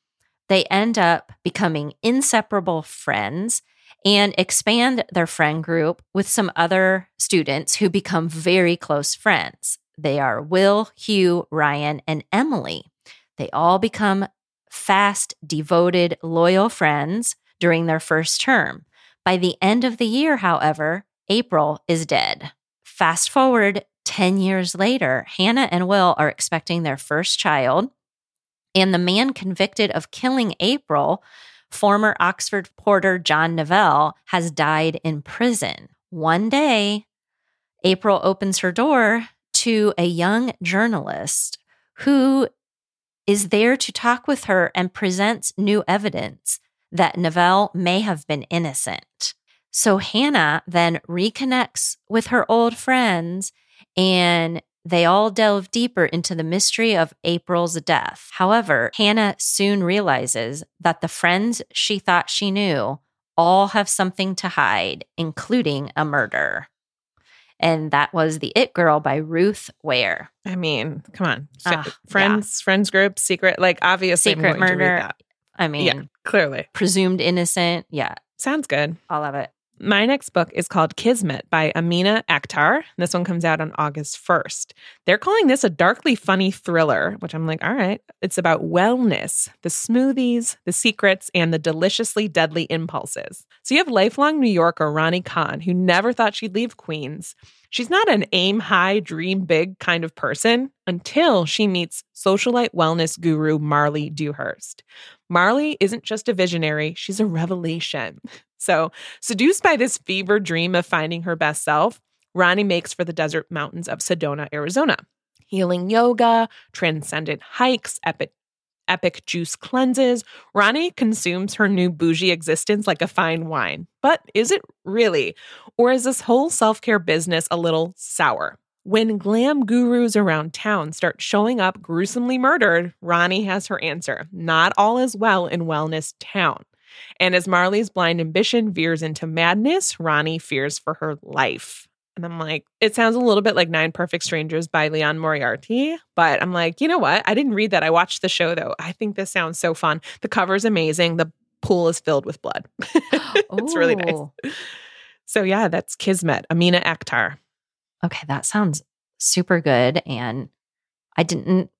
they end up becoming inseparable friends and expand their friend group with some other students who become very close friends. They are Will, Hugh, Ryan, and Emily. They all become fast, devoted, loyal friends during their first term. By the end of the year, however, April is dead. Fast forward 10 years later, Hannah and Will are expecting their first child, and the man convicted of killing April former Oxford porter John Neville has died in prison. One day, April opens her door to a young journalist who is there to talk with her and presents new evidence that Neville may have been innocent. So Hannah then reconnects with her old friends and they all delve deeper into the mystery of April's death. However, Hannah soon realizes that the friends she thought she knew all have something to hide, including a murder. And that was The It Girl by Ruth Ware. I mean, come on. F- ah, friends, friends group, secret. Like, obviously, Secret going to read murder. that. I mean, yeah, clearly. presumed innocent. Yeah, Sounds good. all of it. My next book is called Kismet by Amina Akhtar. This one comes out on August 1st. They're calling this a darkly funny thriller, which I'm like, all right. It's about wellness, the smoothies, the secrets, and the deliciously deadly impulses. So you have lifelong New Yorker Ronnie Kahn, who never thought she'd leave Queens. She's not an aim high, dream big kind of person until she meets socialite wellness guru Marley Dewhurst. Marley isn't just a visionary, she's a revelation. So, seduced by this fever dream of finding her best self, Ronnie makes for the desert mountains of Sedona, Arizona. Healing yoga, transcendent hikes, epic epic juice cleanses. Ronnie consumes her new bougie existence like a fine wine. But is it really? Or is this whole self care business a little sour? When glam gurus around town start showing up gruesomely murdered, Ronnie has her answer. Not all is well in Wellness Town. And as Marley's blind ambition veers into madness, Ronnie fears for her life. And I'm like, it sounds a little bit like Nine Perfect Strangers by Liane Moriarty, but I'm like, you know what? I didn't read that. I watched the show though. I think this sounds so fun. The cover's amazing. The pool is filled with blood. <laughs> it's really nice. Oh. So yeah, that's Kismet, Amina Akhtar. Okay, that sounds super good. And I didn't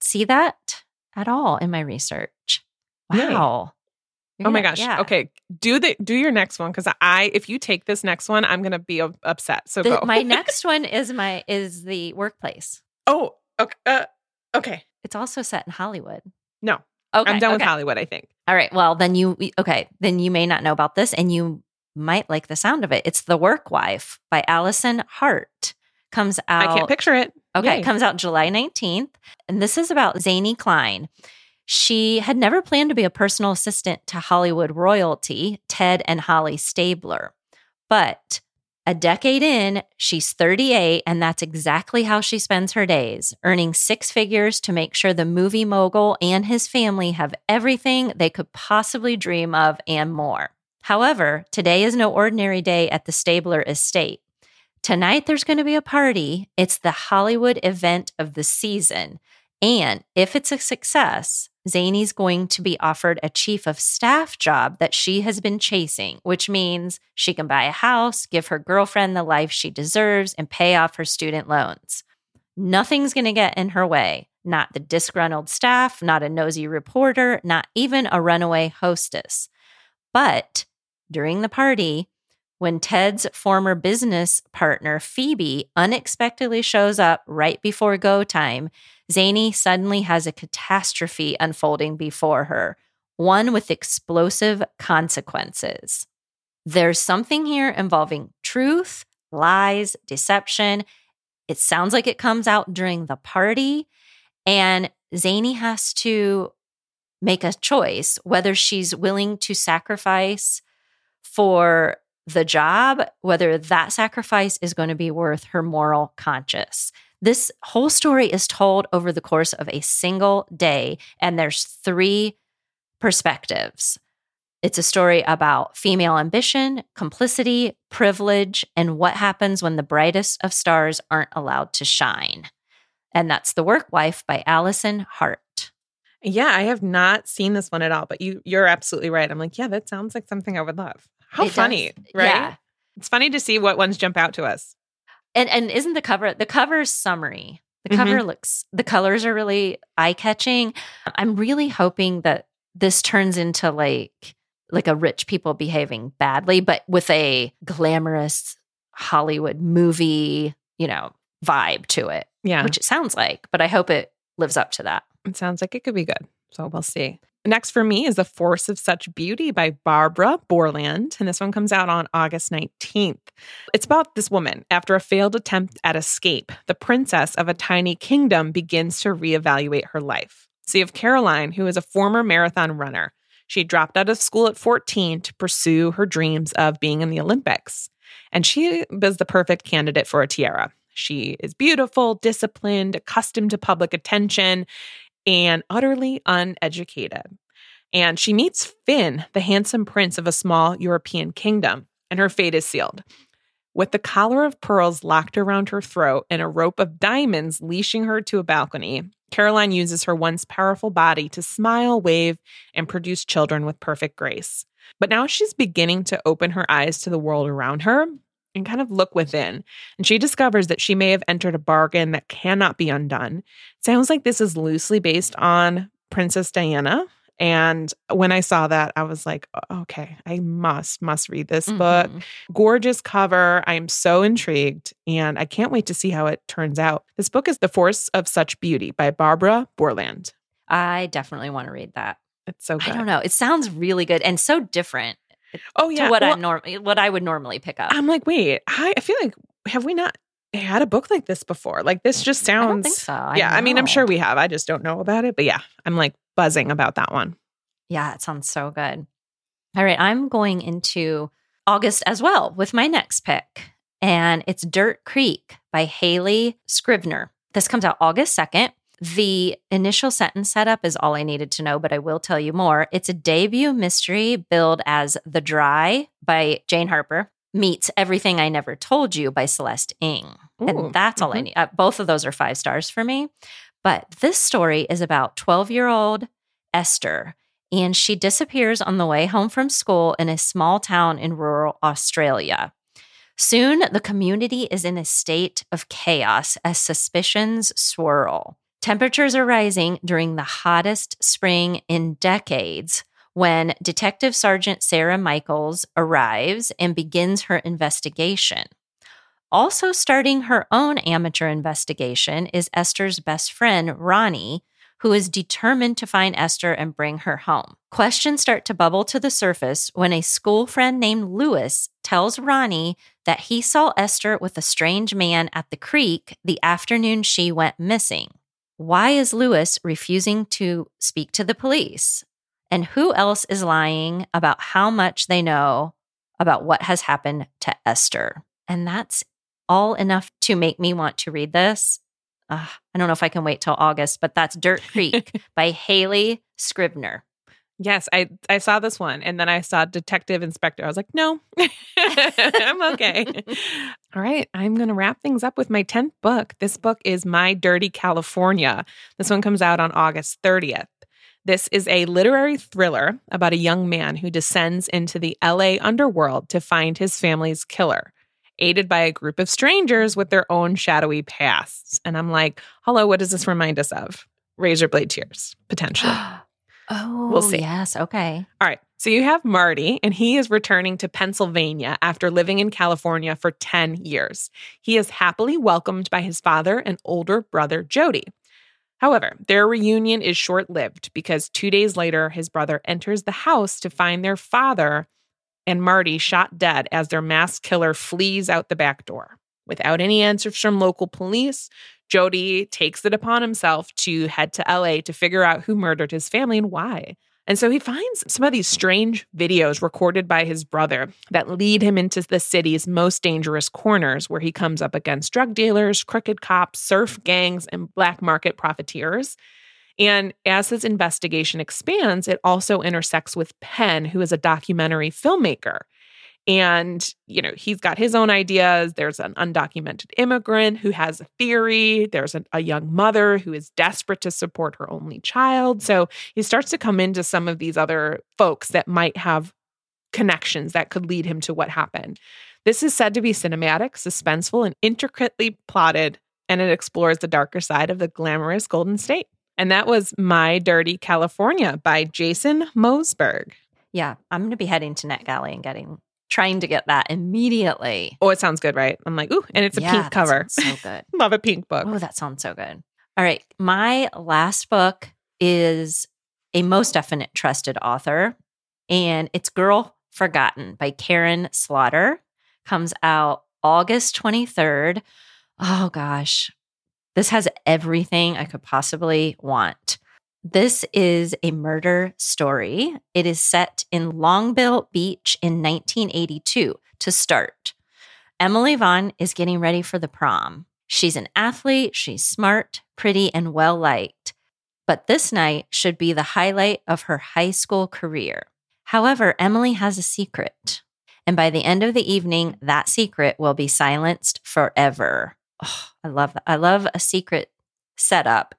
see that at all in my research. Wow. You're Oh my gosh. yeah. Okay, do the do your next one because I if you take this next one, I'm gonna be upset. So The- go. my <laughs> next one is my is the workplace. oh, okay. Uh, okay. It's also set in Hollywood. No, Okay, I'm done with. Hollywood. I think. All right. Well, then you okay. Then you may not know about this, and you might like the sound of it. It's The Work Wife by Alison Hart. Comes out. I can't picture it. Okay, Yay. it comes out July 19th. And this is about Zany Klein. She had never planned to be a personal assistant to Hollywood royalty, Ted and Holly Stabler. But a decade in, she's 38, and that's exactly how she spends her days, earning six figures to make sure the movie mogul and his family have everything they could possibly dream of and more. However, today is no ordinary day at the Stabler estate. Tonight, there's going to be a party. It's the Hollywood event of the season. And if it's a success, Zany's going to be offered a chief of staff job that she has been chasing, which means she can buy a house, give her girlfriend the life she deserves, and pay off her student loans. Nothing's going to get in her way. Not the disgruntled staff, not a nosy reporter, not even a runaway hostess. But during the party, when Ted's former business partner, Phoebe, unexpectedly shows up right before go time, Zany suddenly has a catastrophe unfolding before her, one with explosive consequences. There's something here involving truth, lies, deception. It sounds like it comes out during the party, and Zany has to make a choice whether she's willing to sacrifice for the job, whether that sacrifice is going to be worth her moral conscience. This whole story is told over the course of a single day, and there's three perspectives. It's a story about female ambition, complicity, privilege, and what happens when the brightest of stars aren't allowed to shine. And that's The Work Wife by Alison Hart. Yeah, I have not seen this one at all, but you you're absolutely right. I'm like, yeah, that sounds like something I would love. How It does- funny, right? Yeah. It's funny to see what ones jump out to us. And and isn't the cover the cover summary? The mm-hmm. cover looks the colors are really eye-catching. I'm really hoping that this turns into like like a rich people behaving badly, but with a glamorous Hollywood movie, you know, vibe to it, Yeah, which it sounds like, but I hope it lives up to that. it sounds like it could be good. So we'll see. Next for me is The Force of Such Beauty by Barbara Bourland. And this one comes out on August 19th. It's about this woman. After a failed attempt at escape, the princess of a tiny kingdom begins to reevaluate her life. So you have Caroline, who is a former marathon runner. She dropped out of school at 14 to pursue her dreams of being in the Olympics. And she was the perfect candidate for a tiara. She is beautiful, disciplined, accustomed to public attention, and utterly uneducated. And she meets Finn, the handsome prince of a small European kingdom, and her fate is sealed. With the collar of pearls locked around her throat and a rope of diamonds leashing her to a balcony, Caroline uses her once powerful body to smile, wave, and produce children with perfect grace. But now she's beginning to open her eyes to the world around her and kind of look within. And she discovers that she may have entered a bargain that cannot be undone. Sounds like this is loosely based on Princess Diana. And when I saw that, I was like, okay, I must, must read this book. Mhm. Gorgeous cover. I am so intrigued and I can't wait to see how it turns out. This book is The Force of Such Beauty by Barbara Bourland. I definitely want to read that. It's so good. I don't know. It sounds really good and so different Oh, yeah. to what Well, I'm normally eh, what I would normally pick up. I'm like, wait, I, I feel like, have we not had a book like this before? Like, this just I sounds. think so. I yeah, I mean, I'm sure we have. I just don't know about it. But yeah, I'm like buzzing about that one. Yeah, it sounds so good. All right, I'm going into August as well with my next pick, and it's Dirt Creek by Hayley Scrivenor. This comes out August 2nd. The initial sentence setup is all I needed to know, but I will tell you more. It's a debut mystery billed as The Dry by Jane Harper meets Everything I Never Told You by Celeste Ng. Ooh, and that's all I mhm. need. Uh, both of those are five stars for me. But this story is about 12 year old Esther, and she disappears on the way home from school in a small town in rural Australia. Soon, the community is in a state of chaos as suspicions swirl. Temperatures are rising during the hottest spring in decades when Detective Sergeant Sarah Michaels arrives and begins her investigation. Also, starting her own amateur investigation is Esther's best friend, Ronnie, who is determined to find Esther and bring her home. Questions start to bubble to the surface when a school friend named Lewis tells Ronnie that he saw Esther with a strange man at the creek the afternoon she went missing. Why is Lewis refusing to speak to the police? And who else is lying about how much they know about what has happened to Esther? And that's all enough to make me want to read this. Uh, I don't know if I can wait till August, but that's Dirt <laughs> Creek by Hayley Scrivenor. Yes, I I saw this one and then I saw Detective Inspector. I was like, no, <laughs> I'm okay. <laughs> All right, I'm going to wrap things up with my 10th book. This book is My Dirty California. This one comes out on August 30th. This is a literary thriller about a young man who descends into the LA underworld to find his family's killer, aided by a group of strangers with their own shadowy pasts. And I'm like, hello, what does this remind us of? Razor blade tears, potentially. <gasps> <laughs> Oh, We'll see. Yes. Okay. All right. So you have Marty, and he is returning to Pennsylvania after living in California for 10 years. He is happily welcomed by his father and older brother, Jody. However, their reunion is short lived because two days later, his brother enters the house to find their father and Marty shot dead as their mass killer flees out the back door. Without any answers from local police, Jody takes it upon himself to head to LA to figure out who murdered his family and why. And so he finds some of these strange videos recorded by his brother that lead him into the city's most dangerous corners, where he comes up against drug dealers, crooked cops, surf gangs, and black market profiteers. And as his investigation expands, it also intersects with Penn, who is a documentary filmmaker. And, you know, he's got his own ideas. There's an undocumented immigrant who has a theory. There's a, a, young mother who is desperate to support her only child. So he starts to come into some of these other folks that might have connections that could lead him to what happened. This is said to be cinematic, suspenseful, and intricately plotted, and it explores the darker side of the glamorous Golden State. And that was My Dirty California by Jason Mosberg. Yeah. I'm going to be heading to NetGalley and getting, trying to get that immediately. Oh, it sounds good, right? I'm like, ooh, and it's a Yeah, pink cover. So good. <laughs> Love a pink book. Oh, that sounds so good. All right. My last book is a most definite trusted author, and it's Girl Forgotten by Karin Slaughter. Comes out August 23rd. Oh, gosh. This has everything I could possibly want. This is a murder story. It is set in Longbill Beach in 1982 to start. Emily Vaughn is getting ready for the prom. She's an athlete, she's smart, pretty, and well liked. But this night should be the highlight of her high school career. However, Emily has a secret. And by the end of the evening, that secret will be silenced forever. Oh, I love that. I love a secret setup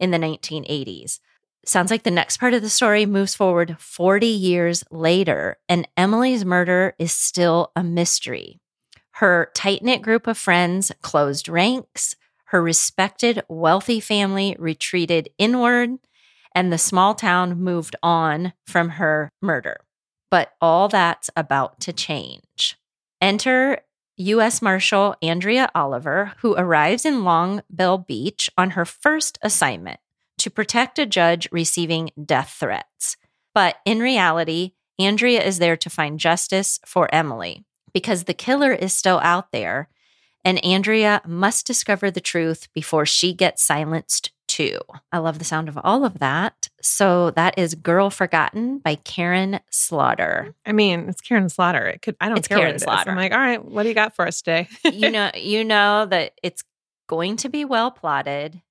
in the 1980s. Sounds like the next part of the story moves forward 40 years later, and Emily's murder is still a mystery. Her tight knit group of friends closed ranks, her respected, wealthy family retreated inward, and the small town moved on from her murder. But all that's about to change. Enter U.S. Marshal Andrea Oliver, who arrives in Long Bill Beach on her first assignment to protect a judge receiving death threats. But in reality, Andrea is there to find justice for Emily because the killer is still out there, and Andrea must discover the truth before she gets silenced too. I love the sound of all of that. So that is Girl Forgotten by Karin Slaughter. I mean, it's Karin Slaughter. It could I don't care. It's care Karin what it is. Slaughter. I'm like, all right, what do you got for us today? you know, <laughs> you know that it's going to be well plotted.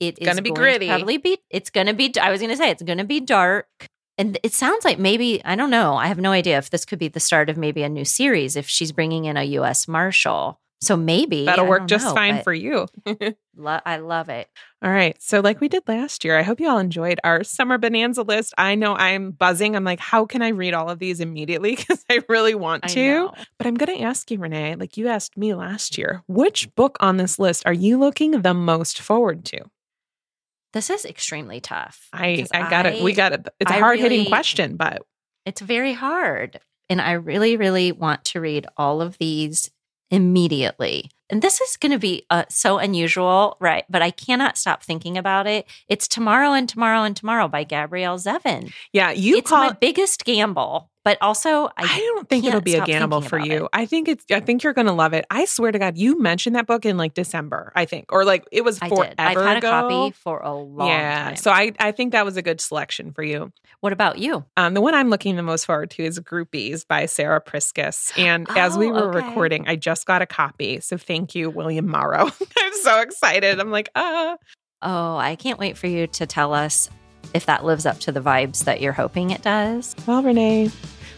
It is Gonna be going gritty. To probably be. It's going to be. I was going to say it's going to be dark, and it sounds like maybe I don't know. I have no idea if this could be the start of maybe a new series if she's bringing in a U.S. Marshal. So maybe That'll I work just know, fine for you. <laughs> lo- I love it. All right. So, like we did last year, I hope you all enjoyed our summer bonanza list. I know I'm buzzing. I'm like, how can I read all of these immediately? <laughs> Because I really want to. But I'm going to ask you, Renee, like you asked me last year, which book on this list are you looking the most forward to? This is extremely tough. I, I got it. We got it. It's a hard hitting really- question, but It's very hard. And I really, really want to read all of these immediately. And this is going to be uh, so unusual, right? But I cannot stop thinking about it. It's Tomorrow and Tomorrow and Tomorrow by Gabrielle Zevin. yeah, you it's call my biggest gamble. But also, I, I don't think it'll be a gamble for you. it. I think it's. I think you're going to love it. I swear to God, you mentioned that book in like December. I think, or like it was I forever did. I've had ago. a copy for a long time. yeah, time. so I I think that was a good selection for you. what about you? Um, the one I'm looking the most forward to is Groupies by Sarah Priscus. And as we Oh, were okay. recording, I just got a copy. So thank you, William Morrow. <laughs> I'm so excited. I'm like, ah. Oh, I can't wait for you to tell us if that lives up to the vibes that you're hoping it does. Well, Renee,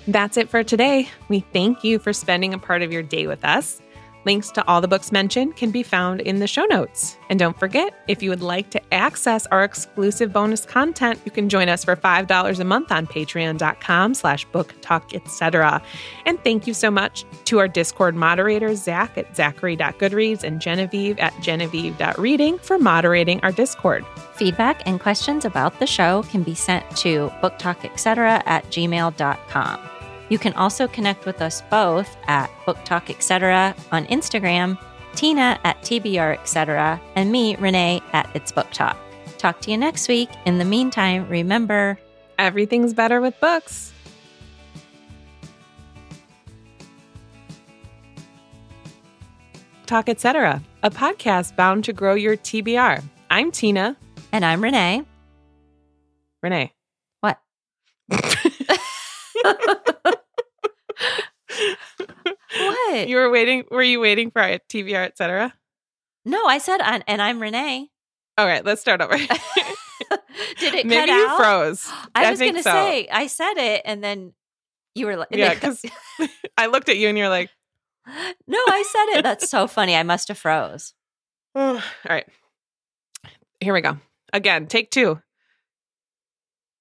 that's it for today. We thank you for spending a part of your day with us. Links to all the books mentioned can be found in the show notes. And don't forget, if you would like to access our exclusive bonus content, you can join us for $5 a month on patreon.com slash book talk, etc. And thank you so much to our Discord moderators, Zach at zachary.goodreads and Genevieve at genevieve.reading for moderating our Discord. Feedback and questions about the show can be sent to booktalketc at gmail.com. You can also connect with us both at Book Talk Etc. on Instagram, Tina at TBR Etc., and me, Renee, at It's Book Talk. Talk to you next week. In the meantime, remember Everything's better with books. Talk Etc., a podcast bound to grow your TBR. I'm Tina. and I'm Renee. Renee. What? <laughs> what? You were waiting. Were you waiting for our TBR, etc.? no, I said, and and I'm Renee. All right, let's start over. <laughs> Did it Maybe you out? froze. I was going to so. say, I said it, and then you were like, Yeah, because <laughs> <laughs> I looked at you and you're like, no, I said it. That's so funny. I must have froze. <sighs> all right. Here we go. Again, take two.